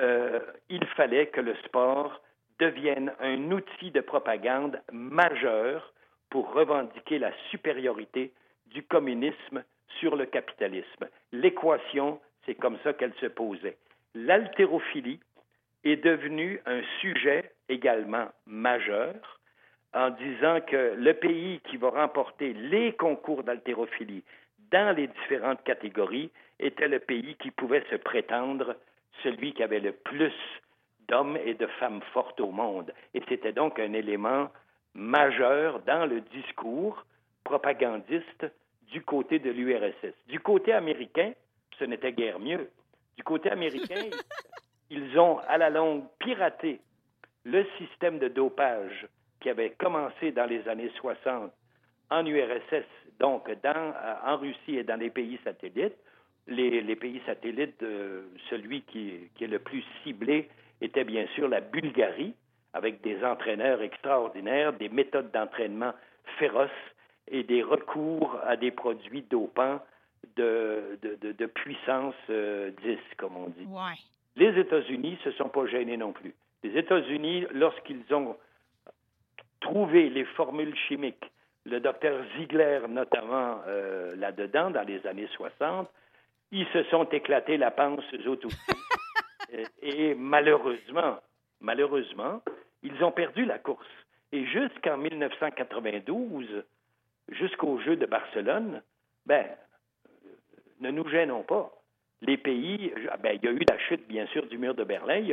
Speaker 3: Euh, il fallait que le sport devienne un outil de propagande majeur pour revendiquer la supériorité du communisme sur le capitalisme. L'équation, c'est comme ça qu'elle se posait. L'haltérophilie est devenue un sujet également majeur en disant que le pays qui va remporter les concours d'haltérophilie dans les différentes catégories était le pays qui pouvait se prétendre celui qui avait le plus d'hommes et de femmes fortes au monde. Et c'était donc un élément majeur dans le discours propagandiste du côté de l'URSS. Du côté américain, ce n'était guère mieux. Du côté américain, ils ont à la longue piraté le système de dopage qui avait commencé dans les années 60 en URSS, donc dans, en Russie et dans les pays satellites. Les, les pays satellites, euh, celui qui, qui est le plus ciblé était bien sûr la Bulgarie, avec des entraîneurs extraordinaires, des méthodes d'entraînement féroces et des recours à des produits dopants de, de, de, de puissance euh, 10, comme on dit.
Speaker 2: Ouais.
Speaker 3: Les États-Unis se sont pas gênés non plus. Les États-Unis, lorsqu'ils ont trouvé les formules chimiques, le docteur Ziegler notamment euh, là-dedans, dans les années 60, ils se sont éclatés la panse eux autres aussi. Euh, et malheureusement, malheureusement, ils ont perdu la course. Et jusqu'en 1992, jusqu'aux Jeux de Barcelone, ben, ne nous gênons pas. Les pays, ben, il y a eu la chute, bien sûr, du mur de Berlin, il y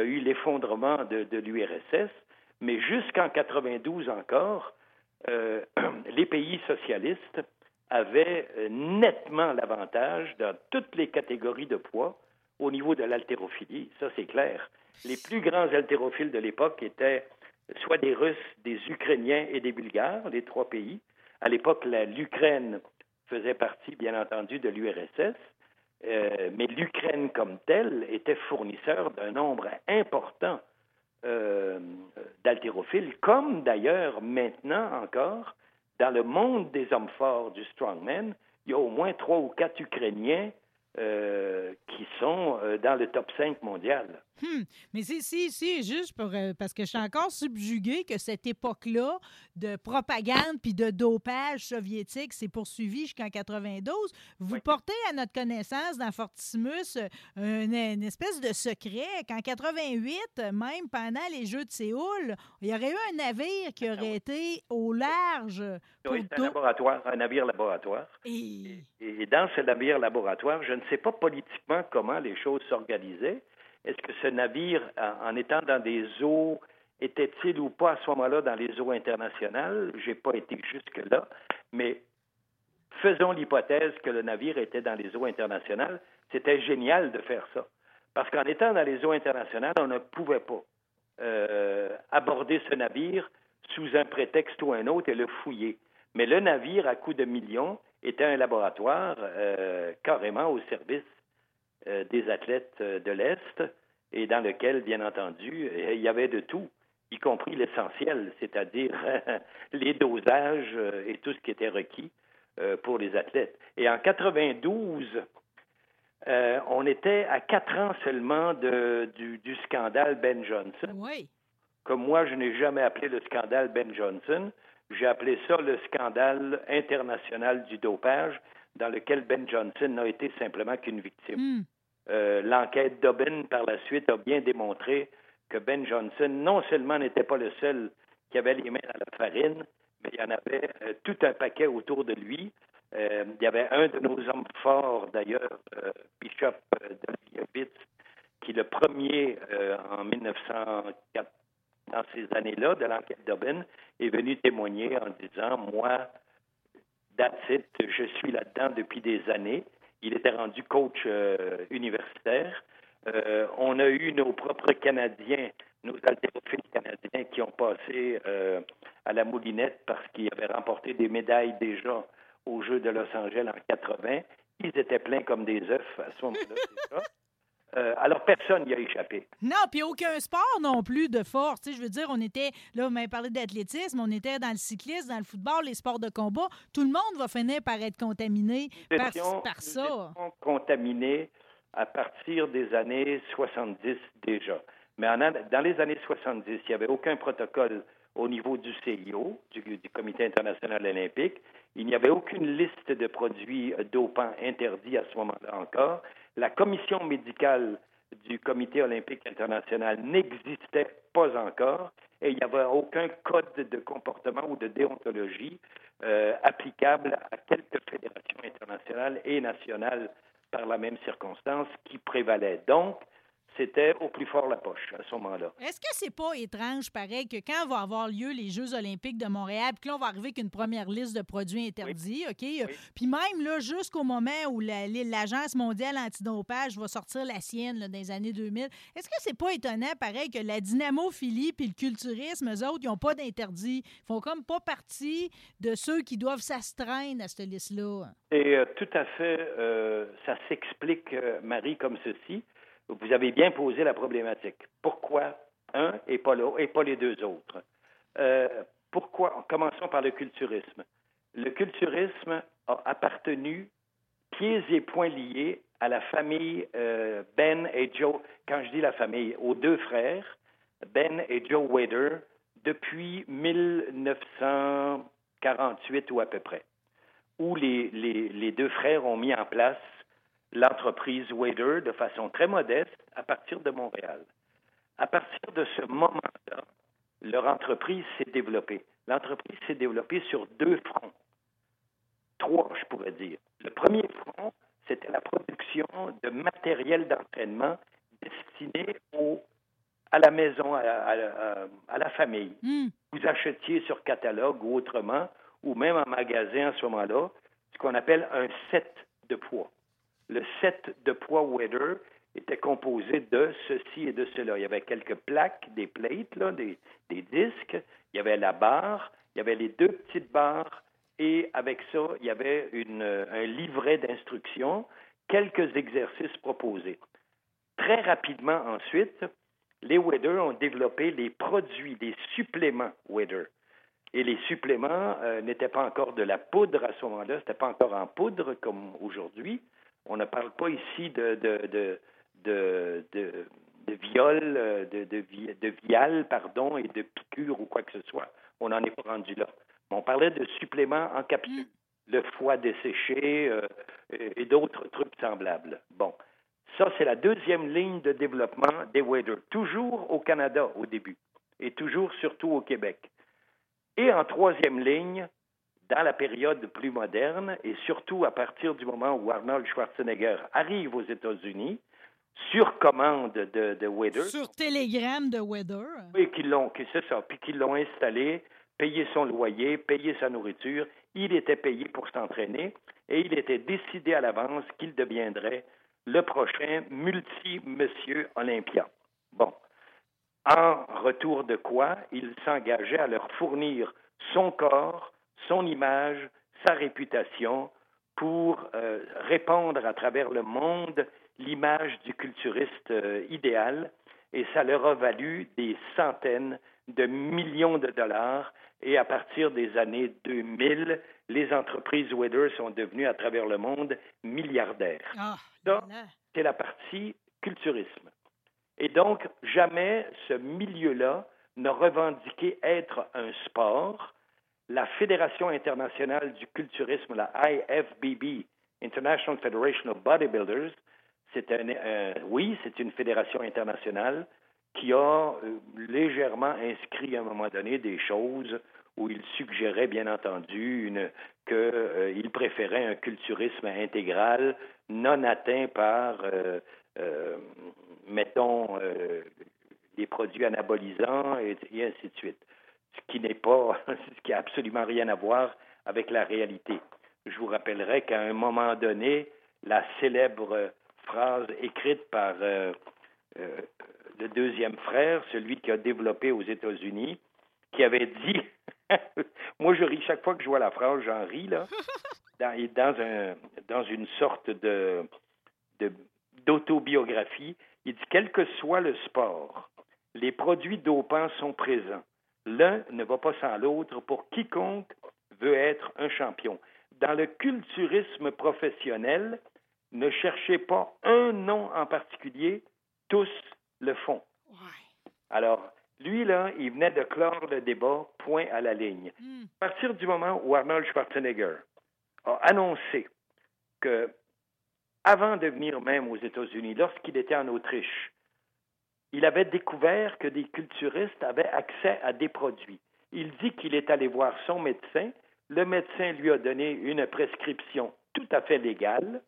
Speaker 3: a eu, l'effondrement de, de l'URSS, mais jusqu'en 92 encore, euh, les pays socialistes avaient euh, nettement l'avantage dans toutes les catégories de poids au niveau de l'haltérophilie, ça c'est clair. Les plus grands haltérophiles de l'époque étaient soit des Russes, des Ukrainiens et des Bulgares, les trois pays. À l'époque, l'Ukraine faisait partie, bien entendu, de l'URSS, euh, mais l'Ukraine comme telle était fournisseur d'un nombre important euh, d'haltérophiles, comme d'ailleurs maintenant encore, dans le monde des hommes forts du strongman, il y a au moins trois ou quatre Ukrainiens qui sont euh, dans le top 5 mondial.
Speaker 2: Hmm. Mais c'est si, si, juste pour, euh, parce que je suis encore subjugué que cette époque-là de propagande puis de dopage soviétique s'est poursuivie jusqu'en 92. Vous
Speaker 3: Oui.
Speaker 2: portez à notre connaissance dans Fortissimus euh, une, une espèce de secret qu'en 88, euh, même pendant les Jeux de Séoul, il y aurait eu un navire qui aurait été au large pour
Speaker 3: Oui, un laboratoire, un navire laboratoire.
Speaker 2: Et-
Speaker 3: Et dans ce navire laboratoire, je ne sais pas politiquement comment les choses s'organisaient. Est-ce que ce navire, en, en étant dans des eaux, était-il ou pas à ce moment-là dans les eaux internationales? J'ai pas été jusque-là, mais faisons l'hypothèse que le navire était dans les eaux internationales. C'était génial de faire ça. Parce qu'en étant dans les eaux internationales, on ne pouvait pas euh, aborder ce navire sous un prétexte ou un autre et le fouiller. Mais le navire, à coût de millions, était un laboratoire euh, carrément au service euh, des athlètes euh, de l'Est et dans lequel, bien entendu, euh, il y avait de tout, y compris l'essentiel, c'est-à-dire les dosages euh, et tout ce qui était requis euh, pour les athlètes. Et en 92, euh, on était à quatre ans seulement de- du, du scandale Ben Johnson
Speaker 2: Oui.
Speaker 3: comme moi, je n'ai jamais appelé le scandale Ben Johnson. J'ai appelé ça le scandale international du dopage, dans lequel Ben Johnson n'a été simplement qu'une victime.
Speaker 2: Hmm.
Speaker 3: Euh, L'enquête Dobbin, par la suite, a bien démontré que Ben Johnson, non seulement n'était pas le seul qui avait les mains dans la farine, mais il y en avait euh, tout un paquet autour de lui. Euh, il y avait un de nos hommes forts, d'ailleurs, Bishop Dovijovitz, qui le premier, en 1904, dans ces années-là, de l'enquête Dobbin, est venu témoigner en disant, moi, that's it, je suis là-dedans depuis des années. Il était rendu coach euh, universitaire. Euh, on a eu nos propres Canadiens, nos haltérophiles canadiens qui ont passé euh, à la moulinette parce qu'ils avaient remporté des médailles déjà aux Jeux de Los Angeles en 80. Ils étaient pleins comme des œufs à ce moment-là déjà. Euh, alors, personne n'y a échappé.
Speaker 2: Non, puis aucun sport non plus de force. Je veux dire, on était, là, vous m'avez parlé d'athlétisme, on était dans le cyclisme, dans le football, les sports de combat. Tout le monde va finir par être contaminé
Speaker 3: Nous
Speaker 2: par,
Speaker 3: étions-
Speaker 2: par
Speaker 3: nous
Speaker 2: ça.
Speaker 3: étions contaminés à partir des années 70 déjà. Mais en dans les années 70, il n'y avait aucun protocole au niveau du CIO, du, du Comité international olympique. Il n'y avait aucune liste de produits dopants interdits à ce moment-là encore. La commission médicale du Comité olympique international n'existait pas encore et il n'y avait aucun code de comportement ou de déontologie euh, applicable à quelques fédérations internationales et nationales par la même circonstance qui prévalait. Donc, c'était au plus fort la poche à ce moment-là.
Speaker 2: Est-ce que c'est pas étrange, pareil, que quand va avoir lieu les Jeux olympiques de Montréal, puis là, on va arriver avec une première liste de produits interdits, OK? Puis même, là, jusqu'au moment où la- l'Agence mondiale antidopage va sortir la sienne, là, dans les années 2000, est-ce que c'est pas étonnant, pareil, que la dynamophilie puis le culturisme, eux autres, ils n'ont pas d'interdit? Ils font comme pas partie de ceux qui doivent s'astreindre à cette liste-là.
Speaker 3: Et euh, tout à fait, euh, ça s'explique, euh, Marie, comme ceci. Vous avez bien posé la problématique. Pourquoi un et pas les deux autres? Euh, pourquoi? Commençons par le culturisme. Le culturisme a appartenu pieds et poings liés à la famille euh, Ben et Joe, quand je dis la famille, aux deux frères, Ben et Joe Wader, depuis 1948 ou à peu près où les, les deux frères ont mis en place l'entreprise Wader de façon très modeste à partir de Montréal. À partir de ce moment-là, leur entreprise s'est développée. L'entreprise s'est développée sur deux fronts. Trois, je pourrais dire. Le premier front, c'était la production de matériel d'entraînement destiné au, à la maison, à, à- à- à la famille
Speaker 2: Hmm.
Speaker 3: vous achetiez sur catalogue ou autrement, ou même en magasin à ce moment-là, ce qu'on appelle un set de poids. Le set de poids Weather était composé de ceci et de cela. Il y avait quelques plaques, des plates, là, des, des disques, il y avait la barre, il y avait les deux petites barres, et avec ça, il y avait un livret d'instructions, quelques exercices proposés. Très rapidement ensuite, les Weather ont développé les produits, les suppléments Weather. Et les suppléments euh, n'étaient pas encore de la poudre à ce moment-là, c'était pas encore en poudre comme aujourd'hui. On ne parle pas ici de, de, de, de, de, viol, euh, de, de, de vial, pardon, et de piqûres ou quoi que ce soit. On n'en est pas rendu là. Mais on parlait de suppléments en capsule, le foie desséché euh, et et d'autres trucs semblables. Bon. Ça, c'est la deuxième ligne de développement des Wader, toujours au Canada au début et toujours surtout au Québec. Et en troisième ligne, dans la période plus moderne et surtout à partir du moment où Arnold Schwarzenegger arrive aux États-Unis, sur commande de, de Wader,
Speaker 2: Sur Telegram de Weather.
Speaker 3: oui, qu'ils l'ont, c'est ça, puis qu'ils l'ont installé, payé son loyer, payé sa nourriture. Il était payé pour s'entraîner et il était décidé à l'avance qu'il deviendrait le prochain multi-monsieur Olympia. Bon. En retour de quoi, il s'engageait à leur fournir son corps, son image, sa réputation pour euh, répandre à travers le monde l'image du culturiste euh, idéal et ça leur a valu des centaines de millions de dollars et à partir des années 2000, les entreprises Weather sont devenues à travers le monde milliardaires.
Speaker 2: Ah, là, là.
Speaker 3: c'est la partie culturisme. Et donc, jamais ce milieu-là n'a revendiqué être un sport. La Fédération internationale du culturisme, la IFBB, International Federation of Bodybuilders, c'est un- oui, c'est une fédération internationale qui a euh, légèrement inscrit à un moment donné des choses où il suggérait, bien entendu, qu'il préférait un culturisme intégral non atteint par, euh, euh, mettons, euh, des produits anabolisants et ainsi de suite. Ce qui n'est pas, ce qui a absolument rien à voir avec la réalité. Je vous rappellerai qu'à un moment donné, la célèbre phrase écrite par euh, euh, le deuxième frère, celui qui a développé aux États-Unis, qui avait dit, moi je ris chaque fois que je vois la phrase, j'en ris là, dans, dans, un, dans une sorte de, d'autobiographie, il dit quel que soit le sport, les produits dopants sont présents. L'un ne va pas sans l'autre pour quiconque veut être un champion. Dans le culturisme professionnel, ne cherchez pas un nom en particulier, tous le font. Alors, lui, là, il venait de clore le débat, point à la ligne.
Speaker 2: Hmm.
Speaker 3: À partir du moment où Arnold Schwarzenegger a annoncé que, avant de venir même aux États-Unis, lorsqu'il était en Autriche, il avait découvert que des culturistes avaient accès à des produits. Il dit qu'il est allé voir son médecin. Le médecin lui a donné une prescription tout à fait légale.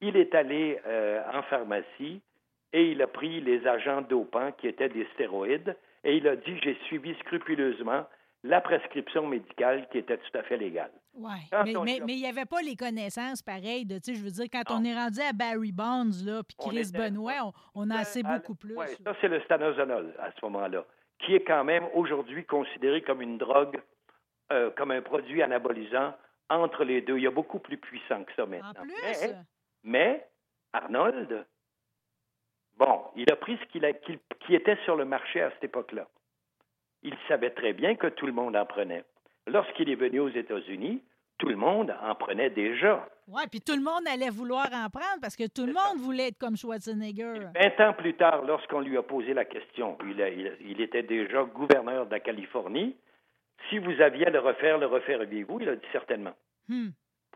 Speaker 3: Il est allé euh, en pharmacie et il a pris les agents dopants qui étaient des stéroïdes et il a dit j'ai suivi scrupuleusement la prescription médicale qui était tout à fait légale.
Speaker 2: Oui, mais
Speaker 3: on-
Speaker 2: mais- mais il n'y avait pas les connaissances pareilles. De, tu sais, je veux dire, quand
Speaker 3: Non.
Speaker 2: on est rendu à Barry Bonds là, puis Chris
Speaker 3: était-
Speaker 2: Benoit, on, on en sait beaucoup plus. là.
Speaker 3: ça, c'est le stanozolol à ce moment-là, qui est quand même aujourd'hui considéré comme une drogue, euh, comme un produit anabolisant entre les deux. Il y a beaucoup plus puissant que ça
Speaker 2: En
Speaker 3: maintenant.
Speaker 2: plus,
Speaker 3: Mais, mais Arnold, bon, il a pris ce qu'il a- qu'il- qui était sur le marché à cette époque-là. Il savait très bien que tout le monde en prenait. Lorsqu'il est venu aux États-Unis, tout le monde en prenait déjà.
Speaker 2: oui, puis tout le monde allait vouloir en prendre parce que tout le monde voulait être comme Schwarzenegger.
Speaker 3: Vingt ans plus tard, lorsqu'on lui a posé la question, il, a- il- il était déjà gouverneur de la Californie. Si vous aviez à le refaire, le referiez-vous? Il a dit certainement.
Speaker 2: Hmm.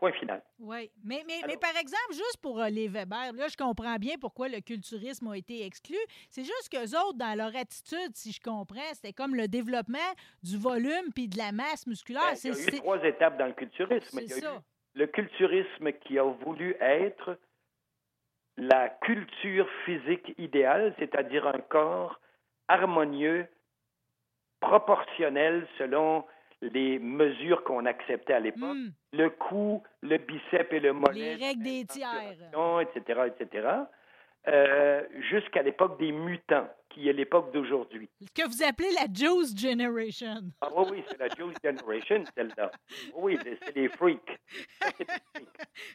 Speaker 3: Point final.
Speaker 2: Oui, mais, mais, mais par exemple, juste pour euh, les Weber, là, je comprends bien pourquoi le culturisme a été exclu. C'est juste qu'eux autres, dans leur attitude, si je comprends, c'était comme le développement du volume puis de la masse musculaire.
Speaker 3: Ben, il y a eu trois étapes dans le culturisme.
Speaker 2: c'est
Speaker 3: Il y a eu
Speaker 2: ça.
Speaker 3: le culturisme qui a voulu être la culture physique idéale, c'est-à-dire un corps harmonieux, proportionnel selon les mesures qu'on acceptait à l'époque.
Speaker 2: Hmm.
Speaker 3: Le cou, le biceps et le mollet.
Speaker 2: Les règles des tiers.
Speaker 3: etc., etc., euh, jusqu'à l'époque des mutants, qui est l'époque d'aujourd'hui.
Speaker 2: Que vous appelez la Juice Generation.
Speaker 3: Ah oui, oui, c'est la Juice Generation, celle-là. Oui, c'est les freaks. Ça, des freaks.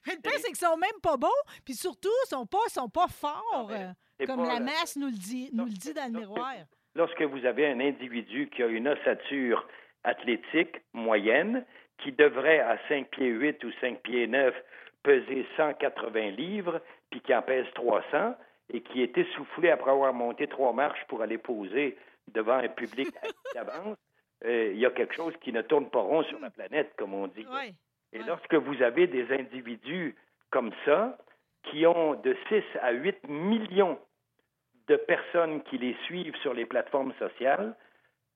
Speaker 2: Mais le pire, c'est qu'ils sont même pas bons, puis surtout, ils sont pas, sont pas forts,
Speaker 3: Non,
Speaker 2: euh, comme
Speaker 3: pas
Speaker 2: la masse nous le dit, nous le dit dans le miroir.
Speaker 3: Lorsque vous avez un individu qui a une ossature athlétique moyenne, qui devrait à 5 pieds 8 ou 5 pieds 9 peser 180 livres, puis qui en pèse 300, et qui est essoufflé après avoir monté trois marches pour aller poser devant un public qui avance, euh, il y a quelque chose qui ne tourne pas rond sur la planète, comme on dit. Et
Speaker 2: Ouais.
Speaker 3: lorsque vous avez des individus comme ça, qui ont de 6 à 8 millions de personnes qui les suivent sur les plateformes sociales,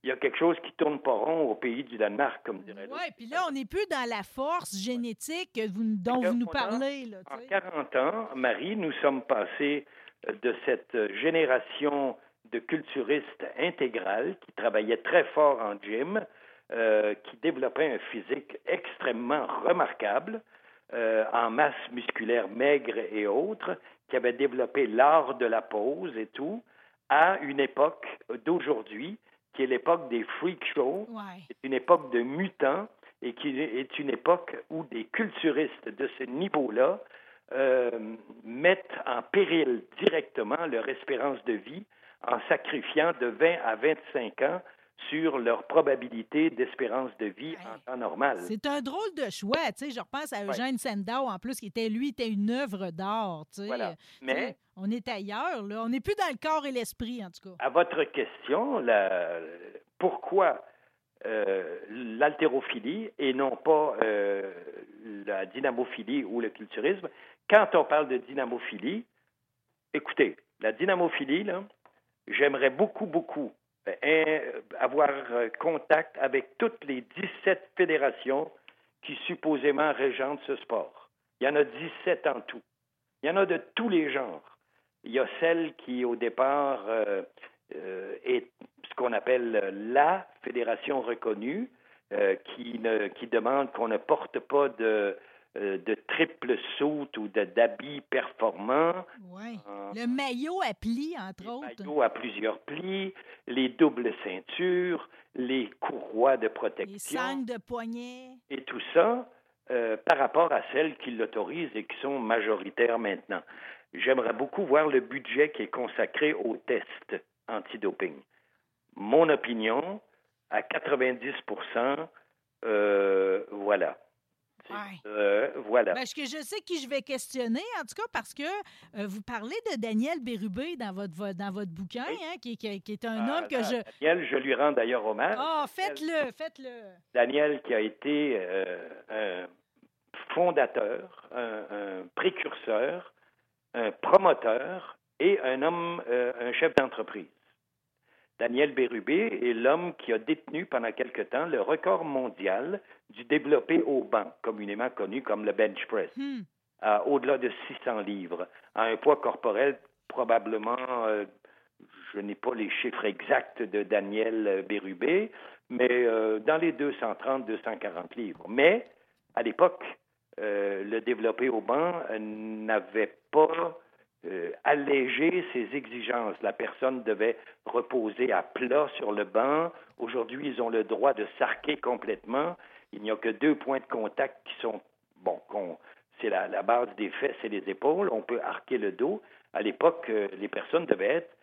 Speaker 3: il y a quelque chose qui tourne pas rond au pays du Danemark, comme dirait.
Speaker 2: Oui, puis là, on n'est plus dans la force génétique dont vous nous parlez. Là,
Speaker 3: En
Speaker 2: sais.
Speaker 3: 40 ans, Marie, nous sommes passés euh, de cette génération de culturistes intégrales qui travaillaient très fort en gym, euh, qui développaient un physique extrêmement remarquable, euh, en masse musculaire maigre et autres, qui avaient développé l'art de la pose et tout, à une époque d'aujourd'hui qui est l'époque des freak shows,
Speaker 2: Ouais.
Speaker 3: c'est une époque de mutants et qui est une époque où des culturistes de ce niveau-là euh, mettent en péril directement leur espérance de vie en sacrifiant de 20 à 25 ans sur leur probabilité d'espérance de vie en temps normal.
Speaker 2: C'est un drôle de choix. Tu sais, je repense à Eugène Sandow, en plus, qui était, lui, était une œuvre d'art. tu sais.
Speaker 3: Voilà. Mais
Speaker 2: On est ailleurs, là. On n'est plus dans le corps et l'esprit, en tout cas.
Speaker 3: à votre question, la- pourquoi euh, l'haltérophilie et non pas euh, la dynamophilie ou le culturisme, quand on parle de dynamophilie, écoutez, la dynamophilie, là, j'aimerais beaucoup, beaucoup avoir euh, contact avec toutes les 17 fédérations qui supposément régentent ce sport. Il y en a 17 en tout. Il y en a de tous les genres. Il y a celle qui, au départ, euh, euh, est ce qu'on appelle la fédération reconnue, qui, ne, qui demande qu'on ne porte pas de, euh, de triple saute ou d'habits performants.
Speaker 2: Oui. Le maillot à plis, entre autres.
Speaker 3: Le maillot à plusieurs plis, les doubles ceintures, les courroies de protection.
Speaker 2: Les sangles de poignet.
Speaker 3: Et tout ça euh, par rapport à celles qui l'autorisent et qui sont majoritaires maintenant. J'aimerais beaucoup voir le budget qui est consacré aux tests antidoping. Mon opinion, à 90% euh, voilà. Euh, voilà.
Speaker 2: Parce que je sais qui je vais questionner, en tout cas, parce que euh, vous parlez de Daniel Bérubé dans votre, dans votre bouquin, hein, qui, qui, est un
Speaker 3: ah,
Speaker 2: homme que je.
Speaker 3: Daniel, je lui rends d'ailleurs hommage.
Speaker 2: Ah, faites-le, faites-le.
Speaker 3: Daniel, qui a été un fondateur, un, précurseur, un promoteur et un homme, un chef d'entreprise. Daniel Bérubé est l'homme qui a détenu pendant quelque temps le record mondial du développé au banc, communément connu comme le bench press, hmm. à au-delà de 600 livres, à un poids corporel probablement, euh, je n'ai pas les chiffres exacts de Daniel Bérubé, mais euh, dans les 230-240 livres. Mais à l'époque, euh, le développé au banc n'avait pas euh, alléger ses exigences. La personne devait reposer à plat sur le banc. Aujourd'hui, ils ont le droit de s'arquer complètement. Il n'y a que deux points de contact qui sont, bon, c'est la, base des fesses et des épaules. On peut arquer le dos. À l'époque, euh, les personnes devaient être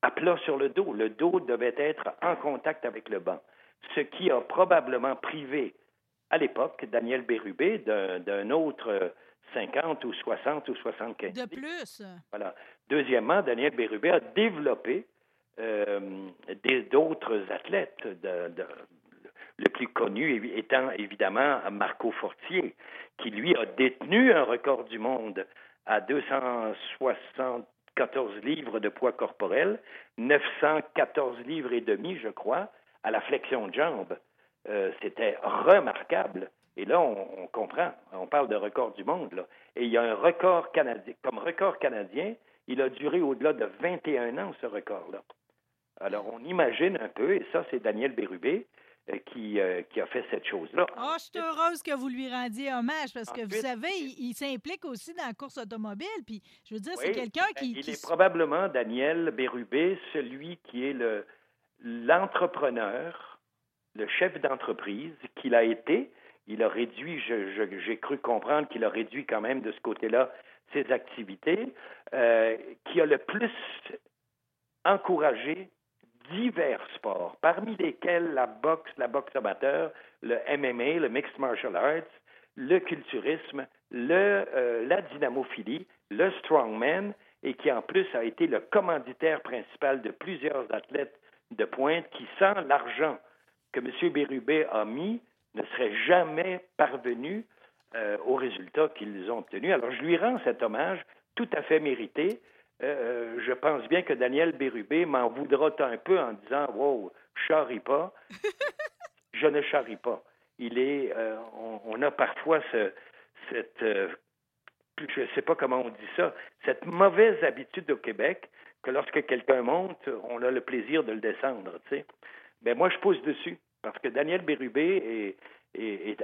Speaker 3: à plat sur le dos. Le dos devait être en contact avec le banc. Ce qui a probablement privé, à l'époque, Daniel Bérubé d'un autre 50 ou 60 ou 75.
Speaker 2: De plus.
Speaker 3: Voilà. Deuxièmement, Daniel Bérubé a développé euh, d'autres athlètes. Le plus connu étant évidemment Marco Fortier, qui lui a détenu un record du monde à 274 livres de poids corporel, 914 livres et demi, je crois, à la flexion de jambe. Euh, c'était remarquable. Et là, on, comprend. On parle de record du monde. Et il y a un record canadien. Comme record canadien, il a duré au-delà de 21 ans, ce record-là. Alors, on imagine un peu, et ça, c'est Daniel Bérubé qui, euh, qui a fait cette chose-là.
Speaker 2: Oh, je suis heureuse que vous lui rendiez hommage parce que, vous savez, il, s'implique aussi dans la course automobile. Puis, je veux dire, c'est quelqu'un ben, qui.
Speaker 3: Il est probablement, Daniel Bérubé, celui qui est le l'entrepreneur, le chef d'entreprise qu'il a été, il a réduit, j'ai cru comprendre qu'il a réduit quand même de ce côté-là ses activités, euh, qui a le plus encouragé divers sports, parmi lesquels la boxe, la boxe amateur, le MMA, le mixed martial arts, le culturisme, euh, la dynamophilie, le strongman, et qui en plus a été le commanditaire principal de plusieurs athlètes de pointe qui, sans l'argent que M. Bérubé a mis, ne seraient jamais parvenus euh, aux résultats qu'ils ont obtenus. Alors, je lui rends cet hommage tout à fait mérité. Euh, je pense bien que Daniel Bérubé m'en voudra un peu en disant Wow, charrie pas. je ne charrie pas. Il est, euh, on, a parfois ce, cette, je ne sais pas comment on dit ça, cette mauvaise habitude au Québec que lorsque quelqu'un monte, on a le plaisir de le descendre. Tu sais. Ben moi, je pose dessus. Parce que Daniel Bérubé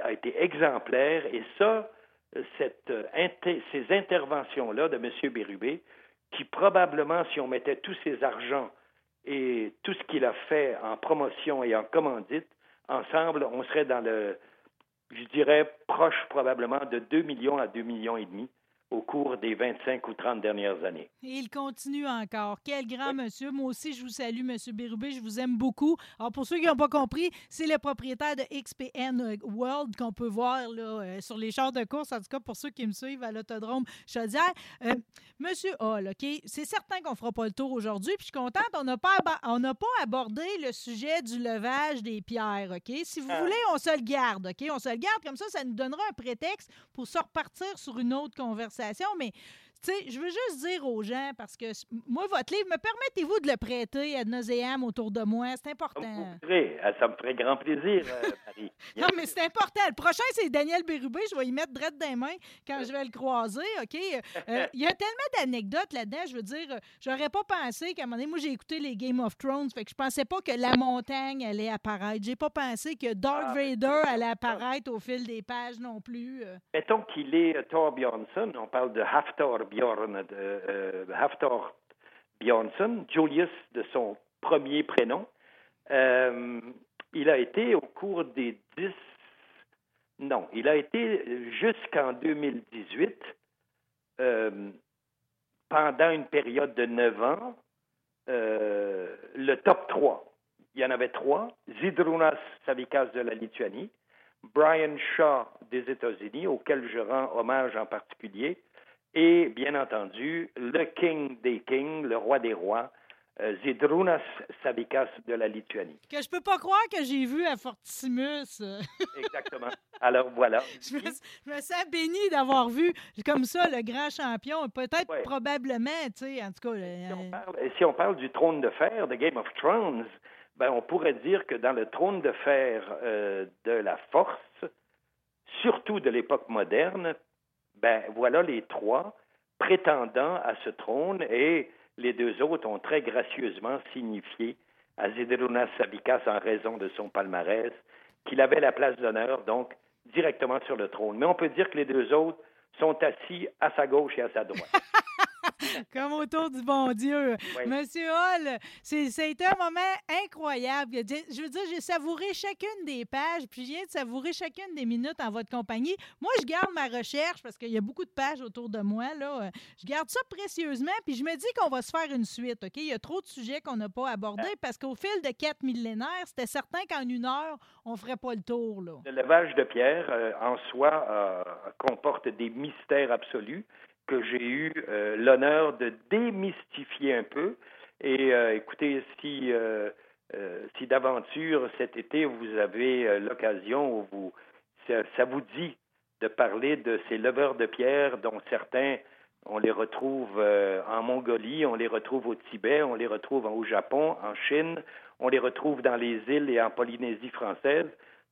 Speaker 3: a été exemplaire et ça, cette, ces interventions-là de M. Bérubé, qui probablement, si on mettait tous ses argents et tout ce qu'il a fait en promotion et en commandite, ensemble, on serait dans le, je dirais, proche probablement de 2 millions à 2 millions et demi au cours des 25 ou 30 dernières années.
Speaker 2: Et il continue encore. Quel grand monsieur. Moi aussi, je vous salue, Monsieur Bérubé. Je vous aime beaucoup. Alors, pour ceux qui n'ont pas compris, c'est le propriétaire de XPN World qu'on peut voir là, euh, sur les chars de course. En tout cas, pour ceux qui me suivent à l'autodrome Chaudière. Euh, monsieur Hall, OK, c'est certain qu'on ne fera pas le tour aujourd'hui. Puis je suis contente, on n'a pas, on pas abordé le sujet du levage des pierres, OK? Si vous ah. voulez, on se le garde, OK? On se le garde. Comme ça, ça nous donnera un prétexte pour se repartir sur une autre conversation mais tu sais, je veux juste dire aux gens, parce que moi, votre livre, me permettez-vous de le prêter à nauséam autour de moi? C'est important.
Speaker 3: Ça me ferait grand plaisir, euh, Marie.
Speaker 2: Non, mais c'est important. Le prochain, c'est Daniel Bérubé. Je vais y mettre drette des mains quand je vais le croiser, OK? Euh, Il y a tellement d'anecdotes là-dedans. Je veux dire, euh, j'aurais pas pensé qu'à un moment donné, moi, j'ai écouté les Game of Thrones, fait que je pensais pas que la montagne allait apparaître. J'ai pas pensé que Darth
Speaker 3: Ah,
Speaker 2: Vader allait apparaître au fil des pages non plus. euh.
Speaker 3: Mettons qu'il est euh, Thor Bjornsson, on parle de Hafthor Bjorn, de, euh, Hafthor Bjornsson, Julius de son premier prénom. Euh, il a été au cours des dix... Non, il a été jusqu'en 2018, euh, pendant une période de neuf ans, le top 3. Il y en avait trois. Zydrunas Savikas de la Lituanie, Brian Shaw des États-Unis, auquel je rends hommage en particulier, et bien entendu, le King des Kings, le roi des rois, euh, Zydrunas Savikas de la Lituanie.
Speaker 2: Que je peux pas croire que j'ai vu à Fortissimus. euh.
Speaker 3: Exactement. Alors voilà.
Speaker 2: je, me, je me sens bénie d'avoir vu comme ça le grand champion. Peut-être,
Speaker 3: Ouais.
Speaker 2: probablement, tu sais, en tout cas.
Speaker 3: Si on,
Speaker 2: euh,
Speaker 3: parle, si on parle du trône de fer de Game of Thrones, ben, on pourrait dire que dans le trône de fer euh, de la force, surtout de l'époque moderne, ben, voilà les trois prétendants à ce trône et les deux autres ont très gracieusement signifié à Zidrunas Sabikas en raison de son palmarès qu'il avait la place d'honneur, donc directement sur le trône. Mais on peut dire que les deux autres sont assis à sa gauche et à sa droite.
Speaker 2: Comme autour du bon Dieu.
Speaker 3: Oui.
Speaker 2: Monsieur Hall, été un moment incroyable. Je veux dire, j'ai savouré chacune des pages, puis je viens de savourer chacune des minutes en votre compagnie. Moi, je garde ma recherche parce qu'il y a beaucoup de pages autour de moi. Là. Euh, Je garde ça précieusement, puis je me dis qu'on va se faire une suite. OK? Il y a trop de sujets qu'on n'a pas abordés parce qu'au fil de quatre millénaires, c'était certain qu'en une heure, on ne ferait pas le tour. Là.
Speaker 3: Le lavage de pierre, euh, en soi, euh, comporte des mystères absolus que j'ai eu euh, l'honneur de démystifier un peu. Et euh, écoutez, si, euh, si d'aventure cet été vous avez l'occasion ou vous, ça, ça vous dit de parler de ces leveurs de pierre dont certains, on les retrouve en Mongolie, on les retrouve au Tibet, on les retrouve au Japon, en Chine, on les retrouve dans les îles et en Polynésie française,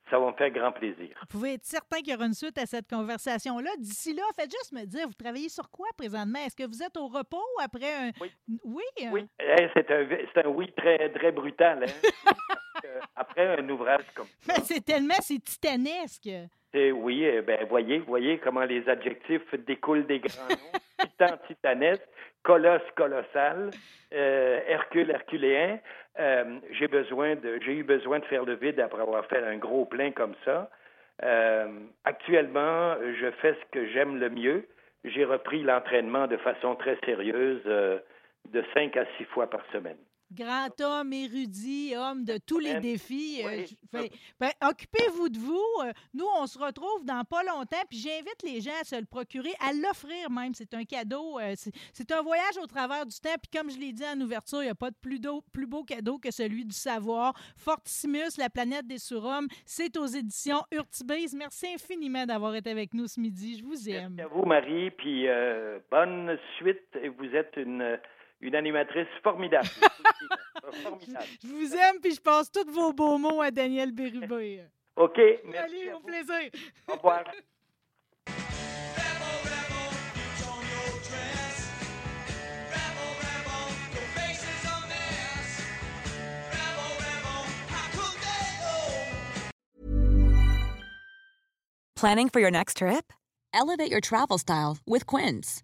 Speaker 3: ça va me faire grand plaisir.
Speaker 2: Vous pouvez être certain qu'il y aura une suite à cette conversation-là. D'ici là, faites juste me dire, vous travaillez sur quoi présentement? Est-ce que vous êtes au repos après un...
Speaker 3: Oui.
Speaker 2: Oui? euh,
Speaker 3: Oui, eh, c'est un, c'est un oui très, très brutal. Hein? Que après un ouvrage comme ça,
Speaker 2: Mais c'est tellement, c'est titanesque.
Speaker 3: C'est oui, eh ben, voyez, voyez comment les adjectifs découlent des grands noms. Titan, titanesque, colosse, colossal, euh, Hercule, herculéen. Euh, j'ai besoin de, j'ai eu besoin de faire le vide après avoir fait un gros plein comme ça. Euh, actuellement, je fais ce que j'aime le mieux. J'ai repris l'entraînement de façon très sérieuse, euh, de cinq à six fois par semaine.
Speaker 2: Grand homme, érudit, homme de tous les
Speaker 3: Ben,
Speaker 2: défis. euh,
Speaker 3: oui.
Speaker 2: ben, Occupez-vous de vous. Euh, Nous, on se retrouve dans pas longtemps. Puis j'invite les gens à se le procurer, à l'offrir même. C'est un cadeau. euh, c'est- un voyage au travers du temps. Puis comme je l'ai dit en ouverture, il n'y a pas de plus, beau cadeau que celui du savoir. Fortissimus, la planète des surhommes, c'est aux éditions Urtibase. Merci infiniment d'avoir été avec nous ce midi. Je vous aime.
Speaker 3: Merci à vous, Marie, puis euh, bonne suite. Vous êtes une, une animatrice formidable. formidable.
Speaker 2: Je vous aime, puis je passe tous vos beaux mots à Daniel Bérubé.
Speaker 3: OK, merci.
Speaker 2: Allez, au
Speaker 3: vous.
Speaker 2: plaisir.
Speaker 3: Au revoir.
Speaker 4: Planning for your next trip? Elevate your travel style with Quince.